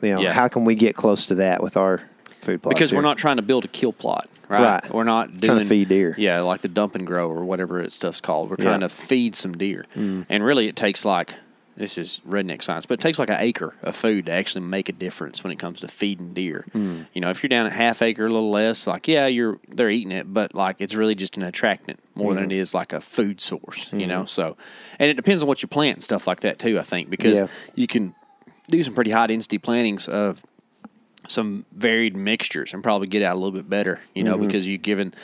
You know, Mm-hmm. Yeah. how can we get close to that with our food plots? because we're not trying to build a kill plot, right? Right. We're not Trying doing to feed deer. Yeah, like the dump and grow or whatever it stuff's called. We're Yeah. Mm. trying to feed some deer, and really, it takes like this is redneck science, but it takes like an acre of food to actually make a difference when it comes to feeding deer. Mm. You know, if you're down at half acre, a little less, like yeah, you're they're eating it, but like it's really just an attractant more than Mm-hmm. it is like a food source. You know, so and it depends on what you plant and stuff like that too. I think because Yeah. you can do some pretty high density plantings of some varied mixtures and probably get out a little bit better, you know, Mm-hmm. because you given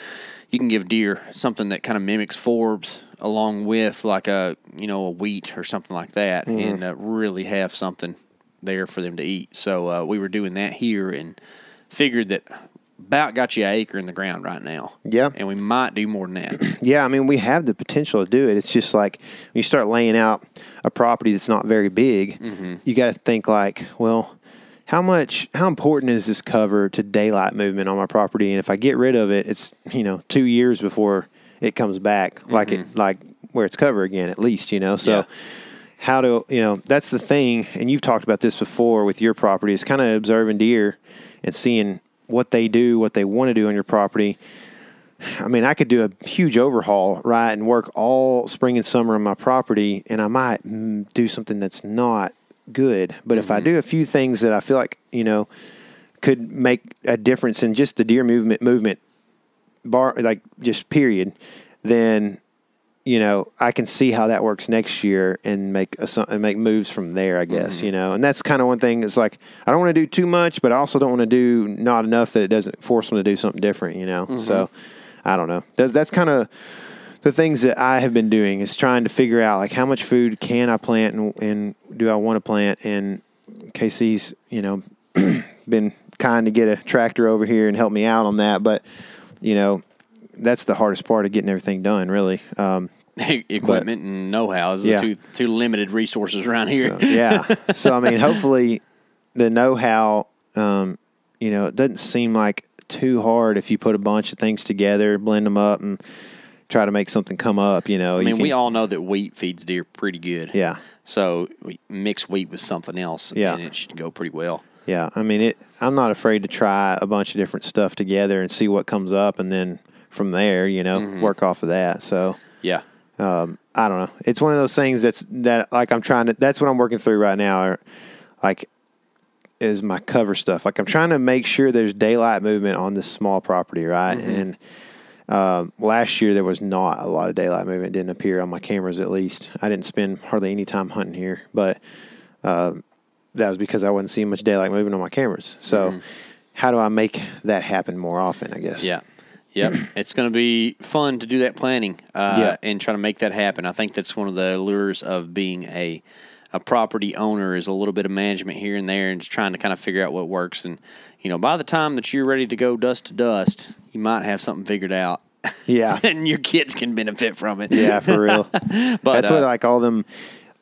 you can give deer something that kind of mimics forbs along with like a you know a wheat or something like that, Mm-hmm. and uh, really have something there for them to eat. So uh, we were doing that here and figured that about got you an acre in the ground right now. Yeah. and we might do more than that. [clears throat] Yeah, I mean, we have the potential to do it. It's just like when you start laying out a property that's not very big, Mm-hmm. you got to think like, well, how much how important is this cover to daylight movement on my property? And if I get rid of it, it's you know two years before it comes back, like it mm-hmm. like where it's cover again, at least you know. So. Yeah. How to you know that's the thing, and you've talked about this before with your property. Is kind of observing deer and seeing what they do, what they want to do on your property. I mean, I could do a huge overhaul, right, and work all spring and summer on my property, and I might do something that's not good. But if I mm-hmm. do a few things that I feel like you know could make a difference in just the deer movement, movement, bar, like just period, then you know I can see how that works next year and make a, and make moves from there. I guess mm-hmm. you know, and that's kind of one thing. It's like I don't want to do too much, but I also don't want to do not enough that it doesn't force them to do something different. You know, so mm-hmm. I don't know. That's, that's kind of the things that I have been doing is trying to figure out like how much food can I plant and, and do I want to plant. And KC's, you know, [clears throat] been kind to get a tractor over here and help me out on that. But, you know, that's the hardest part of getting everything done, really. Um, Equipment and know-how is Yeah. the two two limited resources around here. so, [laughs] yeah. So, I mean, hopefully the know how, um, you know, it doesn't seem like too hard if you put a bunch of things together, blend them up, and try to make something come up, you know. I mean, we all know that wheat feeds deer pretty good. Yeah. So we mix wheat with something else, Yeah. and it should go pretty well. Yeah, I mean it. I'm not afraid to try a bunch of different stuff together and see what comes up, and then from there, you know, Mm-hmm. work off of that. So Yeah. um, I don't know. It's one of those things that's that like I'm trying to. That's what I'm working through right now. Or, like is my cover stuff. Like I'm trying to make sure there's daylight movement on this small property, right? And um, last year there was not a lot of daylight movement. It didn't appear on my cameras, at least. I didn't spend hardly any time hunting here, but um, that was because I wasn't seeing much daylight movement on my cameras. So, how do I make that happen more often? I guess. Yeah. Yep. [clears throat] it's going to be fun to do that planning uh, Yeah. and try to make that happen. I think that's one of the lures of being a a property owner is a little bit of management here and there and just trying to kind of figure out what works. And, you know, by the time that you're ready to go dust to dust, you might have something figured out Yeah. [laughs] and your kids can benefit from it. Yeah, for real. [laughs] But That's uh, what like all them,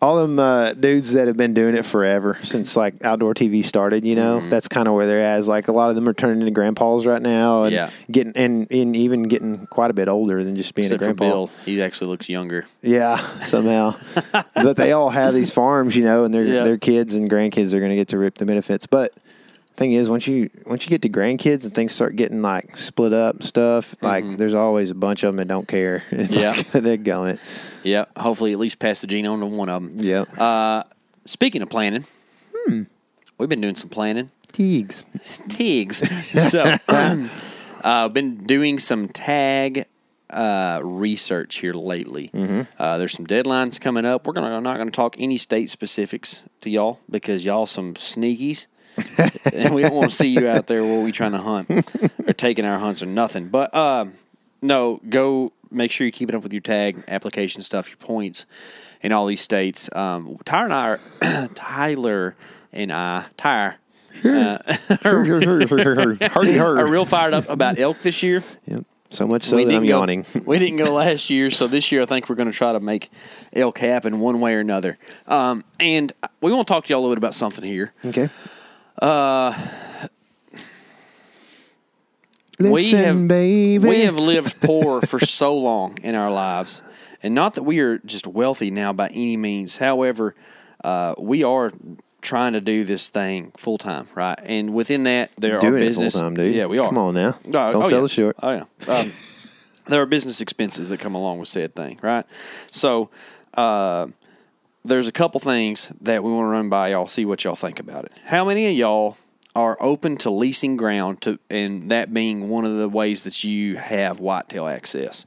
all them uh, dudes that have been doing it forever since like outdoor TV started. You know, Mm-hmm. that's kind of where they're at. Is like a lot of them are turning into grandpas right now, and Yeah. getting and, and even getting quite a bit older than just being except a for grandpa. Bill, he actually looks younger. Yeah, [laughs] somehow. but they all have these farms, you know, and their Yeah. their kids and grandkids are going to get to rip the benefits. But thing is, once you once you get to grandkids and things start getting like split up and stuff, like there's always a bunch of them that don't care. [laughs] It's Mm-hmm. Yeah. like [laughs] they're going. Yeah. Hopefully, at least pass the gene on to one of them. yeah Uh, speaking of planning, Hmm. we've been doing some planning. Teagues. [laughs] Tigs. so, [clears throat] uh, been doing some tag uh, research here lately. Mm-hmm. Uh, there's some deadlines coming up. We're gonna I'm not gonna talk any state specifics to y'all because y'all some sneakies. [laughs] and we don't want to see you out there where we trying to hunt or taking our hunts or nothing. But um, no, go make sure you're keeping up with your tag application stuff, your points in all these states. Um, [clears throat] Tyler and I are Tyler and I Tyler uh, [laughs] are real fired up about elk this year. Yep. So much so that I'm go, yawning. [laughs] we didn't go last year, so this year I think we're going to try to make elk happen one way or another. Um, and we want to talk to y'all a little bit about something here. Okay. We Listen, have, baby. We have lived poor for so long in our lives. And not that we are just wealthy now by any means. However, uh, we are trying to do this thing full time, right? And within that, there are doing it business. full time, dude. Yeah, we are. Come on now. Oh, Don't oh, sell yeah. it short. Oh yeah. Um, [laughs] there are business expenses that come along with said thing, right? So uh, there's a couple things that we want to run by y'all. See what y'all think about it. How many of y'all are open to leasing ground to, and that being one of the ways that you have whitetail access?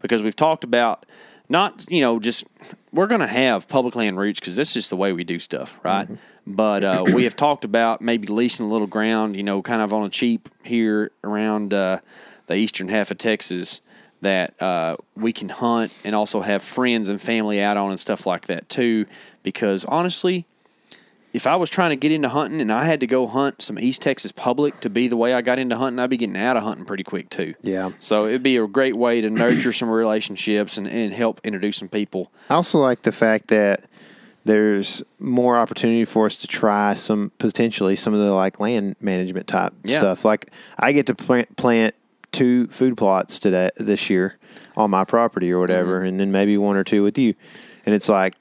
Because we've talked about not you know just we're going to have public land routes because that's just the way we do stuff, right? But uh, we have talked about maybe leasing a little ground, you know, kind of on a cheap here around uh, the eastern half of Texas that uh, we can hunt and also have friends and family out on and stuff like that too. Because honestly, if I was trying to get into hunting and I had to go hunt some East Texas public to be the way I got into hunting, I'd be getting out of hunting pretty quick too. Yeah. So it'd be a great way to nurture some relationships and, and help introduce some people. I also like the fact that there's more opportunity for us to try some potentially some of the like land management type Yeah. stuff. Like I get to plant, plant two food plots today this year on my property or whatever, Mm-hmm. and then maybe one or two with you, and it's like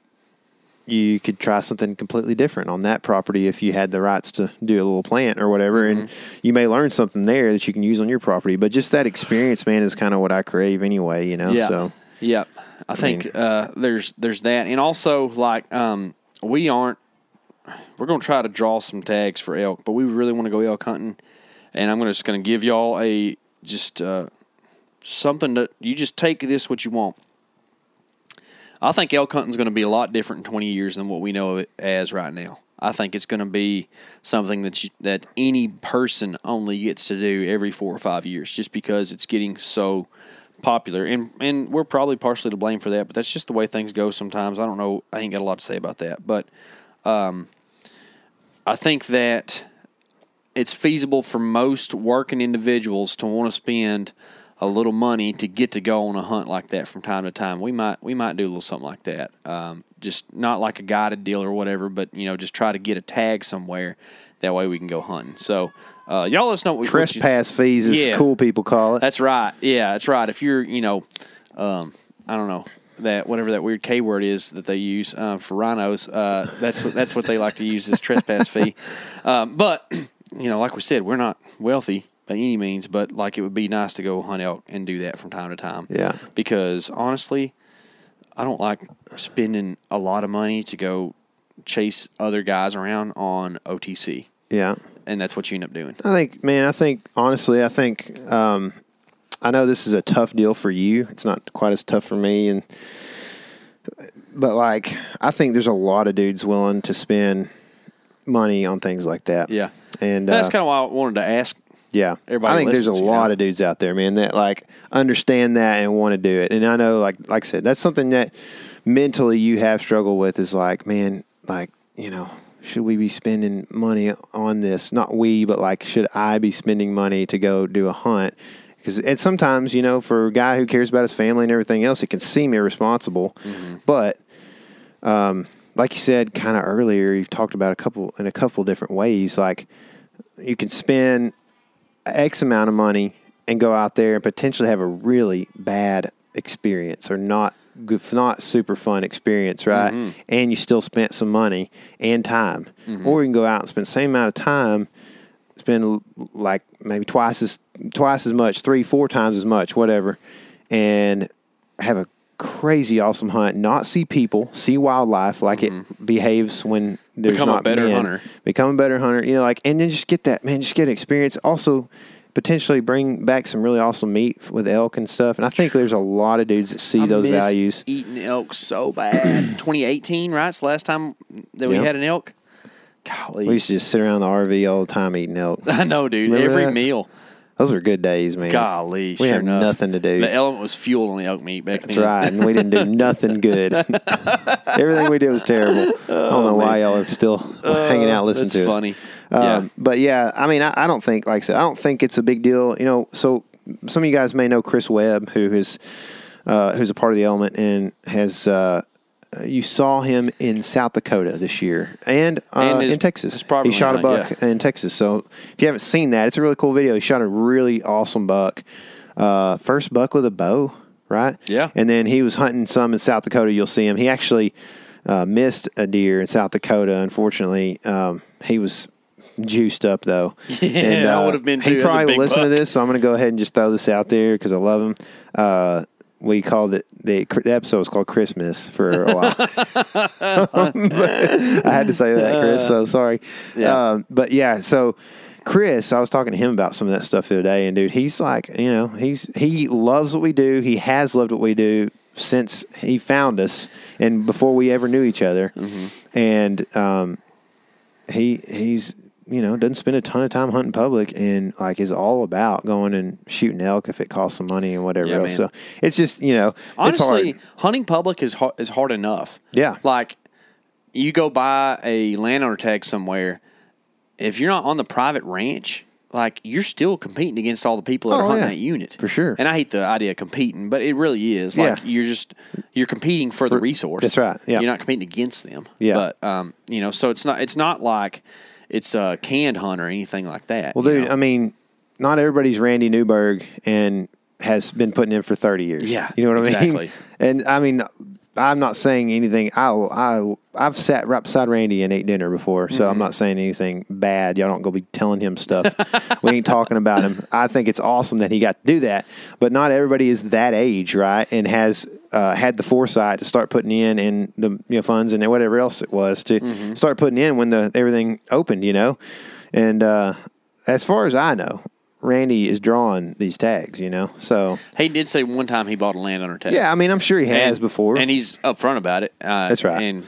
you could try something completely different on that property if you had the rights to do a little plant or whatever and Mm-hmm. you may learn something there that you can use on your property but just that experience man is kind of what i crave anyway you know Yeah. so Yep. I think uh, there's there's that, and also like um, we aren't. We're going to try to draw some tags for elk, but we really want to go elk hunting, and I'm gonna, just going to give y'all a just uh, something that you just take this what you want. I think elk hunting is going to be a lot different in 20 years than what we know of it as right now. I think it's going to be something that you, that any person only gets to do every four or five years, just because it's getting so popular. And and we're probably partially to blame for that, but that's just the way things go sometimes. I don't know. I ain't got a lot to say about that, but um, I think that it's feasible for most working individuals to want to spend a little money to get to go on a hunt like that from time to time. We might we might do a little something like that. Um, just not like a guided deal or whatever, but you know, just try to get a tag somewhere. That way we can go hunting. So uh, y'all let us know what, what you- trespass fees as Yeah. cool people call it that's right. Yeah, that's right. If you're, you know, um, I don't know that whatever that weird K word is that they use uh, for rhinos, uh, that's what that's what they like to use as trespass fee. [laughs] Um, but you know, like we said, we're not wealthy by any means, but like it would be nice to go hunt elk and do that from time to time. Yeah. Because honestly, I don't like spending a lot of money to go chase other guys around on OTC, yeah and that's what you end up doing. I think, man, I think honestly, I think um, I know this is a tough deal for you. It's not quite as tough for me, and but like I think there's a lot of dudes willing to spend money on things like that. Yeah. and That's uh, kind of why I wanted to ask yeah, everybody I think there's a lot know? of dudes out there, man, that like understand that and want to do it. And I know, like, like I said, that's something that mentally you have struggled with. Is like, man, like, you know, should we be spending money on this? Not we, but like, should I be spending money to go do a hunt? Because and sometimes, you know, for a guy who cares about his family and everything else, it can seem irresponsible. Mm-hmm. But um, like you said, kind of earlier, you've talked about a couple in a couple different ways. Like you can spend X amount of money and go out there and potentially have a really bad experience or not good, not super fun experience, right? Mm-hmm. And you still spent some money and time, or you can go out and spend the same amount of time, spend like maybe twice as twice as much, three, four times as much, whatever, and have a crazy awesome hunt. Not see people, see wildlife like it behaves when there's Mm-hmm. Become a not better men. hunter. Become a better hunter. You know, like and then just get that man, just get experience. Also, potentially bring back some really awesome meat with elk and stuff. And I think there's a lot of dudes that see I those values. Eating elk so bad. [clears throat] 2018, right? It's the last time that we Yep. had an elk. Golly, We used to just sit around the RV all the time eating elk. [laughs] I know, dude. Remember Every that? meal. Those were good days, man. Golly, we sure had enough. nothing to do. The element was fueled on the elk meat back That's then. right, and we didn't do [laughs] nothing good. [laughs] Everything we did was terrible. I don't know why y'all are still hanging out listening Oh, to us. funny. Um, yeah. But yeah, I mean, I, I don't think, like I said, I don't think it's a big deal. You know, so some of you guys may know Chris Webb, who is uh, who's a part of the Element and has. Uh, you saw him in South Dakota this year and, uh, And his- in Texas. He shot a buck in Texas. So if you haven't seen that, it's a really cool video. He shot a really awesome buck. Uh, first buck with a bow, right? Yeah. And then he was hunting some in South Dakota. You'll see him. He actually uh, missed a deer in South Dakota. Unfortunately, um, he was juiced up though. [laughs] Yeah, I would've been too. He probably will listen to this, so I'm going to go ahead and just throw this out there because I love him. Uh, we called it the, the episode was called Christmas for a while. [laughs] [laughs] I had to say that, Chris. So sorry. Yeah. Um, but yeah, so Chris, I was talking to him about some of that stuff the other day, and dude, he's like, you know, he's he loves what we do. He has loved what we do since he found us, and before we ever knew each other. And um, he he's you know doesn't spend a ton of time hunting public, and like is all about going and shooting elk if it costs some money and whatever Yeah, else. man. So it's just you know Honestly, hunting public is hard, is hard enough. Yeah. Like you go buy a landowner tag somewhere, if you're not on the private ranch, like you're still competing against all the people that Oh, are hunting yeah. that unit For sure. And I hate the idea of competing, but it really is. Like Yeah. you're just you're competing for, the resource. that's right, yeah. You're not competing against them. Yeah. But um, you know, so it's not it's not like it's a canned hunt or anything like that. Well, dude, know? I mean, not everybody's Randy Newberg and has been putting in for 30 years. Yeah, You know what I mean? exactly. [laughs] And I mean, I'm not saying anything. I, I, I've sat right beside Randy and ate dinner before, so Mm-hmm. I'm not saying anything bad. Y'all don't go be telling him stuff. we ain't talking about him. [laughs] I think it's awesome that he got to do that, but not everybody is that age, right? And has uh, had the foresight to start putting in and the you know, funds and whatever else it was to Mm-hmm. start putting in when the everything opened, you know. And uh, as far as I know, Randy is drawing these tags, you know. So he did say one time he bought a landowner tag. yeah, I mean, I'm sure he has and, before. and he's upfront about it. Uh, That's right. And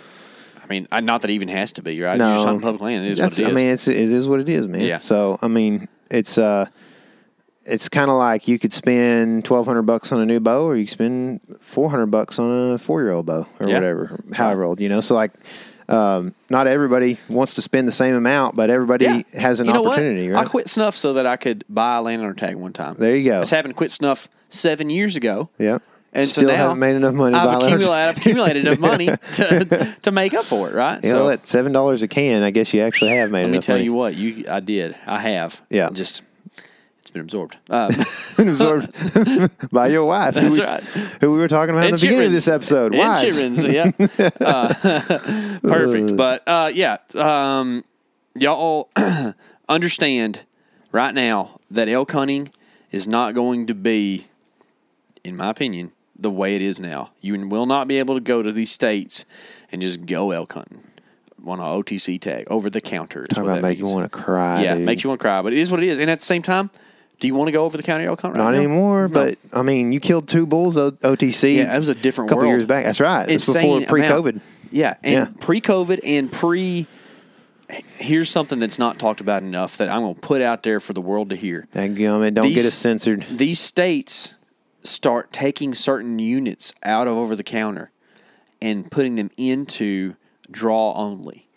I mean, not that it even has to be right. no, You're just hunting public land. It is That's- what it is. I mean, it's it is what it is, man. Yeah. So I mean, it's uh, it's kind of like you could spend twelve hundred bucks on a new bow, or you could spend four hundred bucks on a four year old bow, or Yeah. whatever, however old, you know. So like. Um, not everybody wants to spend the same amount, but everybody Yeah. has an you know opportunity, right? I quit snuff so that I could buy a landowner tag one time. There you go. I was having to quit snuff seven years ago. Yeah. And Still so now haven't made enough money to I've accumulated, I've accumulated enough money [laughs] to to make up for it, right? You know, at seven dollars a can, I guess you actually have made let me tell money. you what, you I did. I have. Yeah. Just it's been absorbed. Um, [laughs] been absorbed [laughs] by your wife. who we- right. Who we were talking about in the beginning of this episode. Wives. Insurance, yeah. [laughs] Uh, perfect. But uh, yeah, um, y'all [clears throat] understand right now that elk hunting is not going to be, in my opinion, the way it is now. You will not be able to go to these states and just go elk hunting on an OTC tag over the counter. Talk about make you want to cry. Yeah, dude. makes you want to cry, but it is what it is. And at the same time, do you want to go over the hunt right Not now? anymore, No. but I mean, you killed two bulls O- OTC. Yeah, it was a different a couple world. years back. That's right. It's before pre-COVID. amount. Yeah, and Yeah. pre-COVID and pre. Here's something that's not talked about enough that I'm going to put out there for the world to hear. Dadgummit, don't get us censored. These states start taking certain units out of over the counter and putting them into draw only,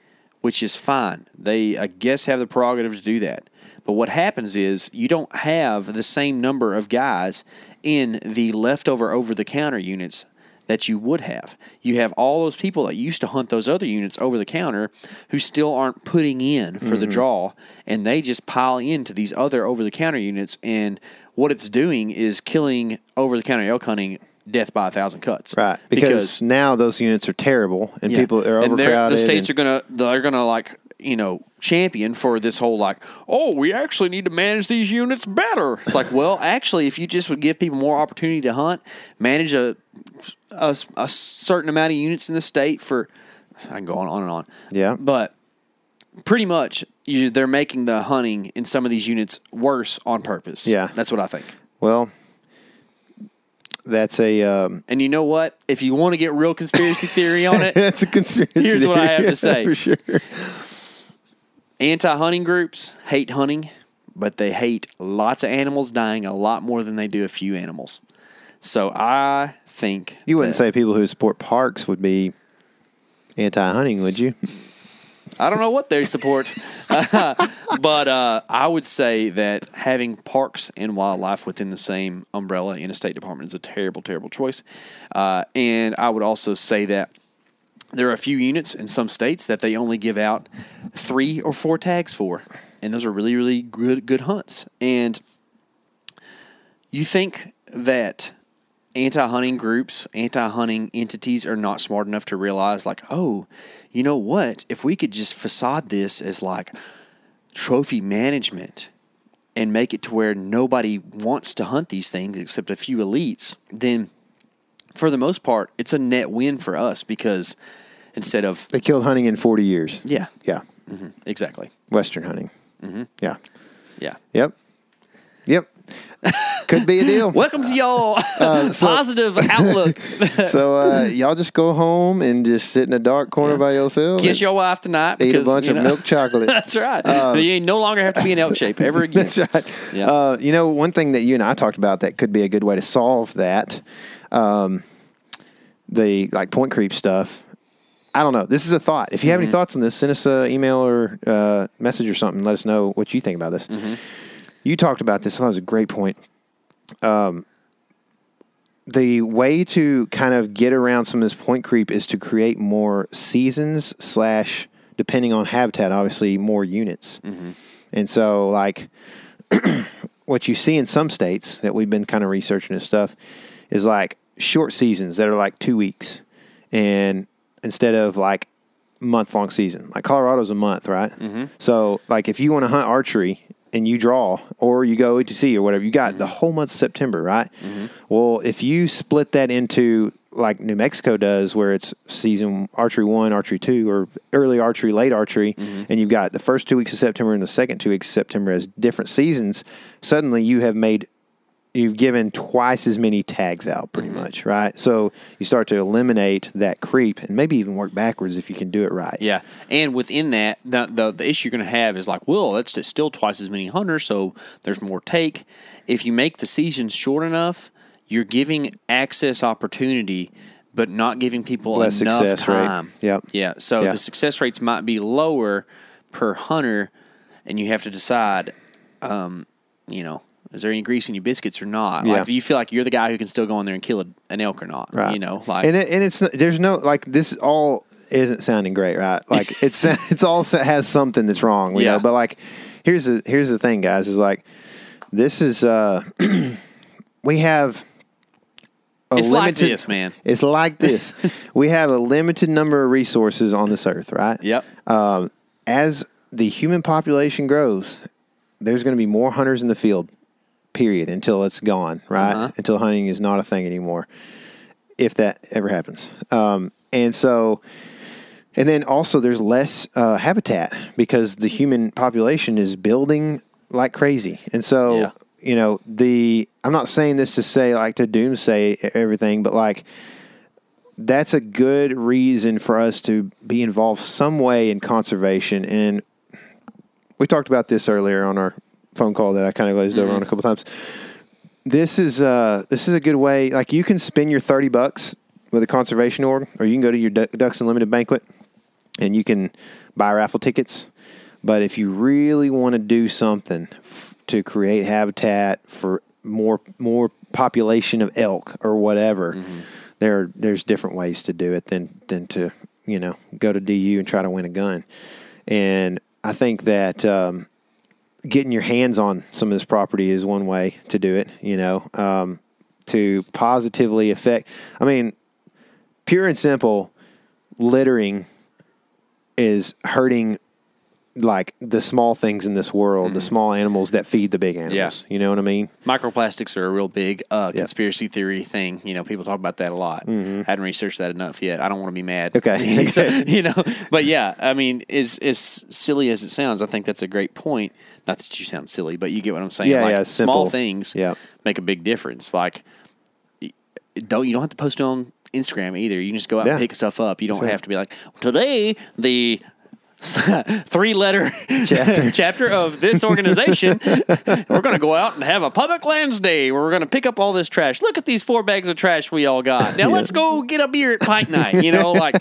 which is fine. They, I guess, have the prerogative to do that. But what happens is you don't have the same number of guys in the leftover over the counter units that you would have. You have all those people that used to hunt those other units over the counter who still aren't putting in for the Mm-hmm. draw, and they just pile into these other over the counter units. And what it's doing is killing over the counter elk hunting death by a thousand cuts. Right, because, now those units are terrible and yeah. people are And overcrowded. The states are gonna they're gonna like you know champion for this whole like oh we actually need to manage these units better. It's like well actually if you just would give people more opportunity to hunt, manage a a, a certain amount of units in the state for I can go on on and on. Yeah. but pretty much you, they're making the hunting in some of these units worse on purpose. Yeah. that's what I think. well, that's a um, And you know what? If you want to get real conspiracy theory on it, [laughs] that's a conspiracy. Here's what I have to [laughs] say. for sure. Anti hunting groups hate hunting, but they hate lots of animals dying a lot more than they do a few animals. So I think You wouldn't that- say people who support parks would be anti-hunting, would you? I don't know what they support, [laughs] but uh, I would say that having parks and wildlife within the same umbrella in a state department is a terrible, terrible choice. Uh, and I would also say that there are a few units in some states that they only give out three or four tags for, and those are really, really good, good hunts. And you think that anti-hunting groups, anti-hunting entities are not smart enough to realize like, oh, you know what? If we could just facade this as like trophy management and make it to where nobody wants to hunt these things except a few elites, then for the most part, it's a net win for us because instead of They killed hunting in 40 years. yeah, Yeah. Exactly, Western hunting. Mm-hmm. Yeah. yeah. Yep. Yep. Could be a deal. [laughs] Welcome to your Uh, [laughs] positive outlook. [laughs] so uh, y'all just go home and just sit in a dark corner by yourself. Kiss your wife tonight. eat a bunch you of milk chocolate. That's right. you no longer have to be in elk shape ever again. That's right. Yeah. Uh, you know, one thing that you and I talked about that could be a good way to solve that, um, the like point creep stuff. I don't know. This is a thought. If you Mm-hmm. have any thoughts on this, send us an email or uh, message or something. Let us know what you think about this. Mm-hmm. you talked about this. I thought it was a great point. Um, the way to kind of get around some of this point creep is to create more seasons slash depending on habitat obviously more units and so like [clears throat] what you see in some states that we've been kind of researching and stuff is like short seasons that are like two weeks and instead of like month long season. Like colorado's a month right? Mm-hmm. So like if you want to hunt archery and you draw or you go to sea or whatever you got the mm-hmm. whole month of september right? Mm-hmm. Well if you split that into like new mexico does where it's season archery one archery two or early archery late archery and you've got the first two weeks of september and the second two weeks of september as different seasons suddenly you have made you've given twice as many tags out pretty much right so you start to eliminate that creep and maybe even work backwards if you can do it right Yeah, and within that, the the, the issue you're going to have is like, well, that's just still twice as many hunters, so there's more take. If you make the season short enough, you're giving access opportunity, but not giving people Less enough rate. time. Yep. Yeah, so Yeah. the success rates might be lower per hunter, and you have to decide, um, you know. Is there any grease in your biscuits or not? Yeah. Like, do you feel like you're the guy who can still go in there and kill a, an elk or not? Right. You know, like and it, and it's there's no like this all isn't sounding great, right? Like [laughs] it's it's all has something that's wrong, you Yeah. know. But like here's the here's the thing, guys, is like this is uh [clears throat] we have a It's like limited, this, man. It's like this. [laughs] we have a limited number of resources on this earth, right? Yep. Um, as the human population grows, there's going to be more hunters in the field, period, until it's gone, right? Uh-huh. Until hunting is not a thing anymore, if that ever happens. Um, and so, and then also there's less uh, habitat because the human population is building like crazy. And so, Yeah. you know, the, I'm not saying this to say like to doomsay everything, but like, that's a good reason for us to be involved some way in conservation. And we talked about this earlier on our phone call that I kind of glazed over on a couple times. This is uh this is a good way. Like you can spend your thirty bucks with a conservation org, or you can go to your Du- Ducks Unlimited banquet, and you can buy raffle tickets. But if you really want to do something f- to create habitat for more more population of elk or whatever, there there's different ways to do it than than to you know go to DU and try to win a gun. And I think that um, getting your hands on some of this property is one way to do it. You know, um, to positively affect. I mean, pure and simple, littering is hurting like the small things in this world, the small animals that feed the big animals. Yeah. You know what I mean? Microplastics are a real big uh, Yeah. conspiracy theory thing. You know, people talk about that a lot. i Hadn't researched that enough yet. I don't want to be mad. Okay. [laughs] So, [laughs] you know, but yeah, I mean, as as silly as it sounds, I think that's a great point. Not that you sound silly, but you get what I'm saying. Yeah, like, yeah, Small simple. things Yeah. make a big difference. Like, don't you don't have to post it on Instagram either. You can just go out Yeah. and pick stuff up. You don't have to be like today the [laughs] three letter Chapter. [laughs] chapter of this organization. [laughs] we're going to go out and have a public lands day where we're going to pick up all this trash. Look at these four bags of trash we all got. Now let's go get a beer at pint night. You know, like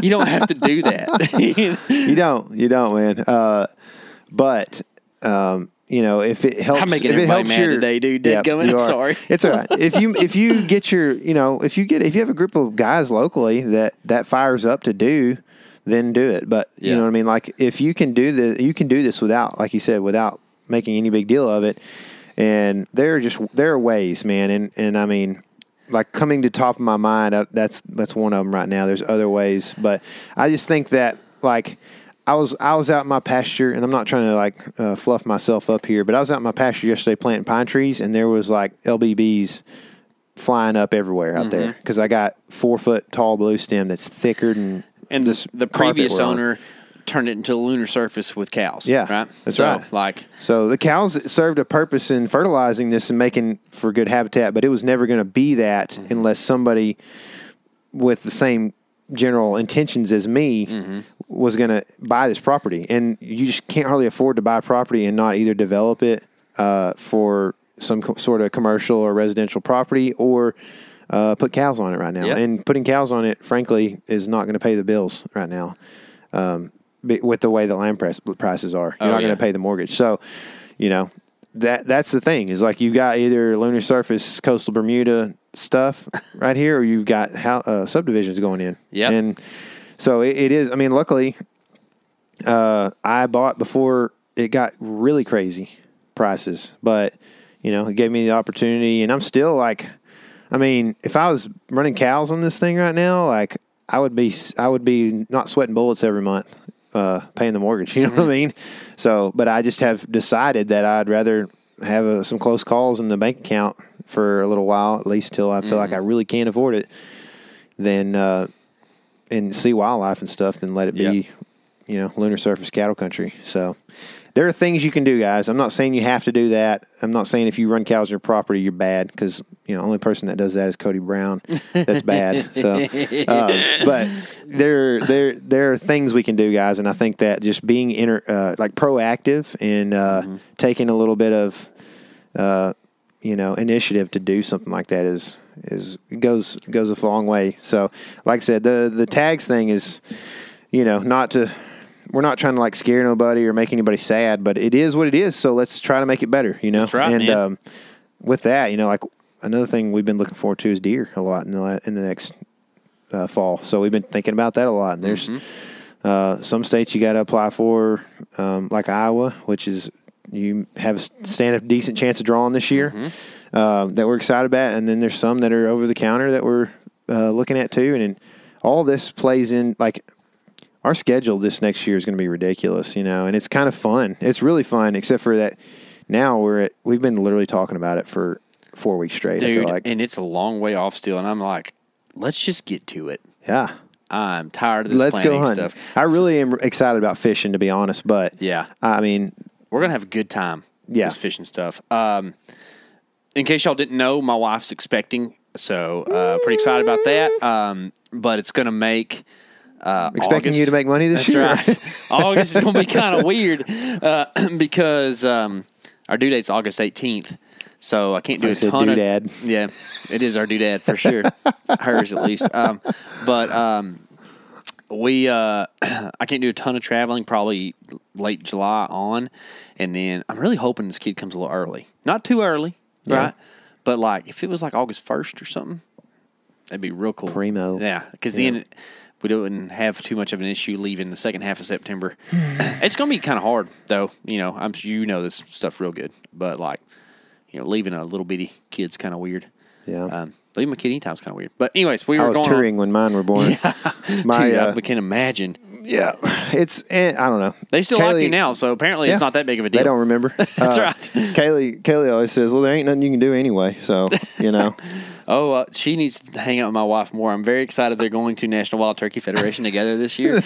you don't have to do that. You don't. You don't, man. Uh, but um, you know, if it helps, I'm making if it helps mad your, today, dude. Yep, Dadgummit, you I'm sorry. It's all right. if you if you get your, you know, if you get if you have a group of guys locally that that fires up to do, then do it. But you know what I mean. Like if you can do this, you can do this without, like you said, without making any big deal of it. And there are just there are ways, man. And and I mean, like coming to top of my mind, that's that's one of them right now. There's other ways, but I just think that like I was I was out in my pasture, and I'm not trying to like uh, fluff myself up here, but I was out in my pasture yesterday planting pine trees, and there was like LBBs flying up everywhere out there because I got four foot tall blue stem that's thicker than and this the previous owner turned it into a lunar surface with cows. Yeah, right. that's So, right. Like So the cows served a purpose in fertilizing this and making for good habitat, but it was never going to be that Mm-hmm. unless somebody with the same general intentions as me Mm-hmm. Was going to buy this property. And you just can't hardly afford to buy property and not either develop it uh, for some co- sort of commercial or residential property or uh, put cows on it right now. Yeah. And putting cows on it, frankly, is not going to pay the bills right now um, with the way the land price, prices are. You're Oh, not going to pay the mortgage. So, you know, that that's the thing is like you've got either lunar surface coastal Bermuda stuff [laughs] right here, or you've got how, uh, subdivisions going in. Yep. and so it, it is. I mean, luckily, uh, I bought before it got really crazy prices, but you know, it gave me the opportunity, and I'm still like, I mean, if I was running cows on this thing right now, like I would be, I would be not sweating bullets every month, uh, paying the mortgage. [laughs] You know what I mean? So, but I just have decided that I'd rather have uh, some close calls in the bank account for a little while, at least till I feel like I really can't afford it, than uh, and see wildlife and stuff than let it be, Yep. you know, lunar surface cattle country. So there are things you can do, guys. I'm not saying you have to do that. I'm not saying if you run cows on your property, you're bad because you know, only person that does that is Cody Brown. That's bad. [laughs] So, uh, but there, there, there are things we can do, guys, and I think that just being inter, uh, like proactive and uh, taking a little bit of, uh, you know, initiative to do something like that is is goes goes a long way. So, like I said, the the tags thing is, you know, not to. We're not trying to like scare nobody or make anybody sad, but it is what it is. So let's try to make it better, you know. That's right, and um, with that, you know, like another thing we've been looking forward to is deer a lot in the in the next uh, fall. So we've been thinking about that a lot. And there's uh, some states you got to apply for, um, like Iowa, which is you have a stand a decent chance of drawing this year uh, that we're excited about. And then there's some that are over the counter that we're uh, looking at too. And, then all this plays in like our schedule this next year is going to be ridiculous, you know, and it's kind of fun. It's really fun, except for that now we're at, we've been literally talking about it for four weeks straight. I dude. feel like, And it's a long way off still, and I'm like, let's just get to it. yeah. I'm tired of this Let's planning go hunting. stuff. I really am excited about fishing, to be honest. But Yeah. I mean, we're gonna have a good time. Yeah. this fishing stuff. Um, in case y'all didn't know, my wife's expecting, so uh, pretty excited about that. Um, but it's gonna make. Uh, expecting you to make money this That's year. right. [laughs] August is gonna be kind of weird uh, [clears throat] because um, our due date's August 18th. So I can't do I a ton doodad. of yeah. It is our doodad for sure, [laughs] hers at least. Um, but um, we uh, [clears throat] I can't do a ton of traveling. Probably late July on, and then I'm really hoping this kid comes a little early. Not too early, right? But like if it was like August first or something, that'd be real cool. Primo. yeah. Because then we wouldn't have too much of an issue leaving the second half of September. [clears throat] it's gonna be kind of hard though. You know, I'm sure you know this stuff real good, but like you know, leaving a little bitty kid's kind of weird. Yeah. Um, leaving a kid anytime's kind of weird. But anyways, we I were was going touring when mine were born. [laughs] My, Dude, uh, I can imagine. Yeah, it's eh, I don't know. They still like you now, so apparently it's Yeah. not that big of a deal. They don't remember. [laughs] That's Uh, right. [laughs] Kaylee, Kaylee always says, "Well, there ain't nothing you can do anyway." So you know, [laughs] Oh, uh, she needs to hang out with my wife more. I'm very excited they're going to National Wild Turkey Federation together this year.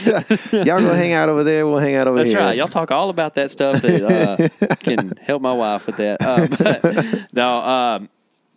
y'all go hang out over there. We'll hang out over That's here. That's right. Y'all talk all about that stuff that uh, can help my wife with that. Uh, but, no, um,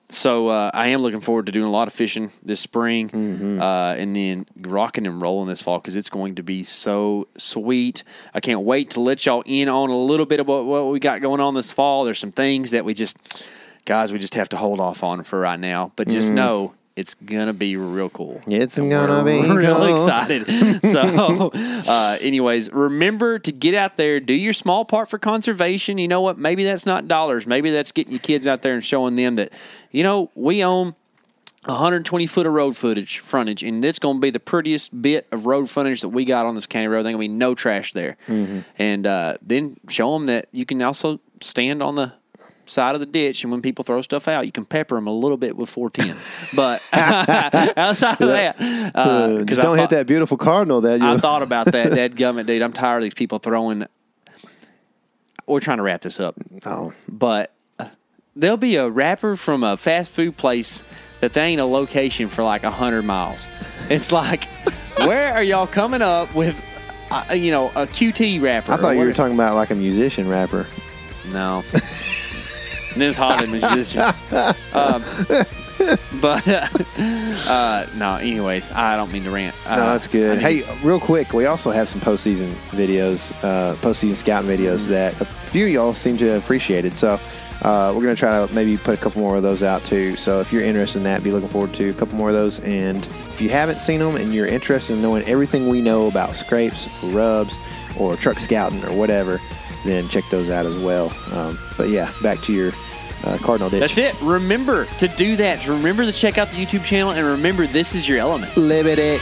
so uh, I am looking forward to doing a lot of fishing this spring, Mm-hmm. uh, and then rocking and rolling this fall because it's going to be so sweet. I can't wait to let y'all in on a little bit about what we got going on this fall. There's some things that we just, guys, we just have to hold off on for right now. But just know it's gonna be real cool. It's And gonna be [laughs] real cool. excited. [laughs] So, uh, anyways, remember to get out there, do your small part for conservation. You know what? Maybe that's not dollars. Maybe that's getting your kids out there and showing them that, you know, we own 120 foot of road footage frontage, and it's going to be the prettiest bit of road frontage that we got on this county road. There's going to be no trash there, and uh, then show them that you can also stand on the side of the ditch, and when people throw stuff out, you can pepper them a little bit with 410. [laughs] but [laughs] outside of that, Uh, uh, just don't hit thought- that beautiful cardinal that you. I thought about that, [laughs] Dad gummit, dude. I'm tired of these people throwing. We're trying to wrap this up oh, but there'll be a wrapper from a fast food place that they ain't a location for like 100 miles. It's like, where are y'all coming up with, uh, you know, a QT wrapper? I thought you were talking about like a musician rapper. No. This musicians. Um, [laughs] but, uh, uh, no, anyways, I don't mean to rant. Uh, No, that's good. I need- Hey, real quick, we also have some postseason videos, uh, postseason scouting videos that a few of y'all seem to have appreciated. So uh, we're going to try to maybe put a couple more of those out too. So if you're interested in that, be looking forward to a couple more of those. And if you haven't seen them and you're interested in knowing everything we know about scrapes, rubs, or truck scouting or whatever, then check those out as well. Um, but yeah, back to your uh, Cardinal Ditch. That's it. Remember to do that. Remember to check out the YouTube channel, and remember this is your element. Live it.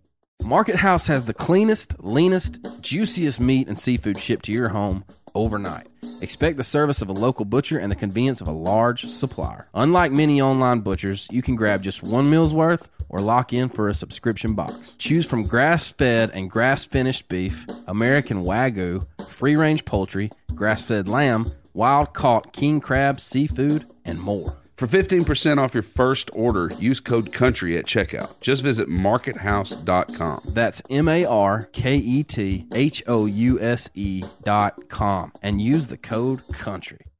Market House has the cleanest, leanest, juiciest meat and seafood shipped to your home overnight. Expect the service of a local butcher and the convenience of a large supplier. Unlike many online butchers, you can grab just one meal's worth or lock in for a subscription box. Choose from grass fed and grass finished beef, American Wagyu, free range poultry, grass fed lamb, wild caught king crab, seafood, and more. For 15% off your first order, use code COUNTRY at checkout. Just visit markethouse.com. That's M A R K E T H O U S E dot com and use the code COUNTRY.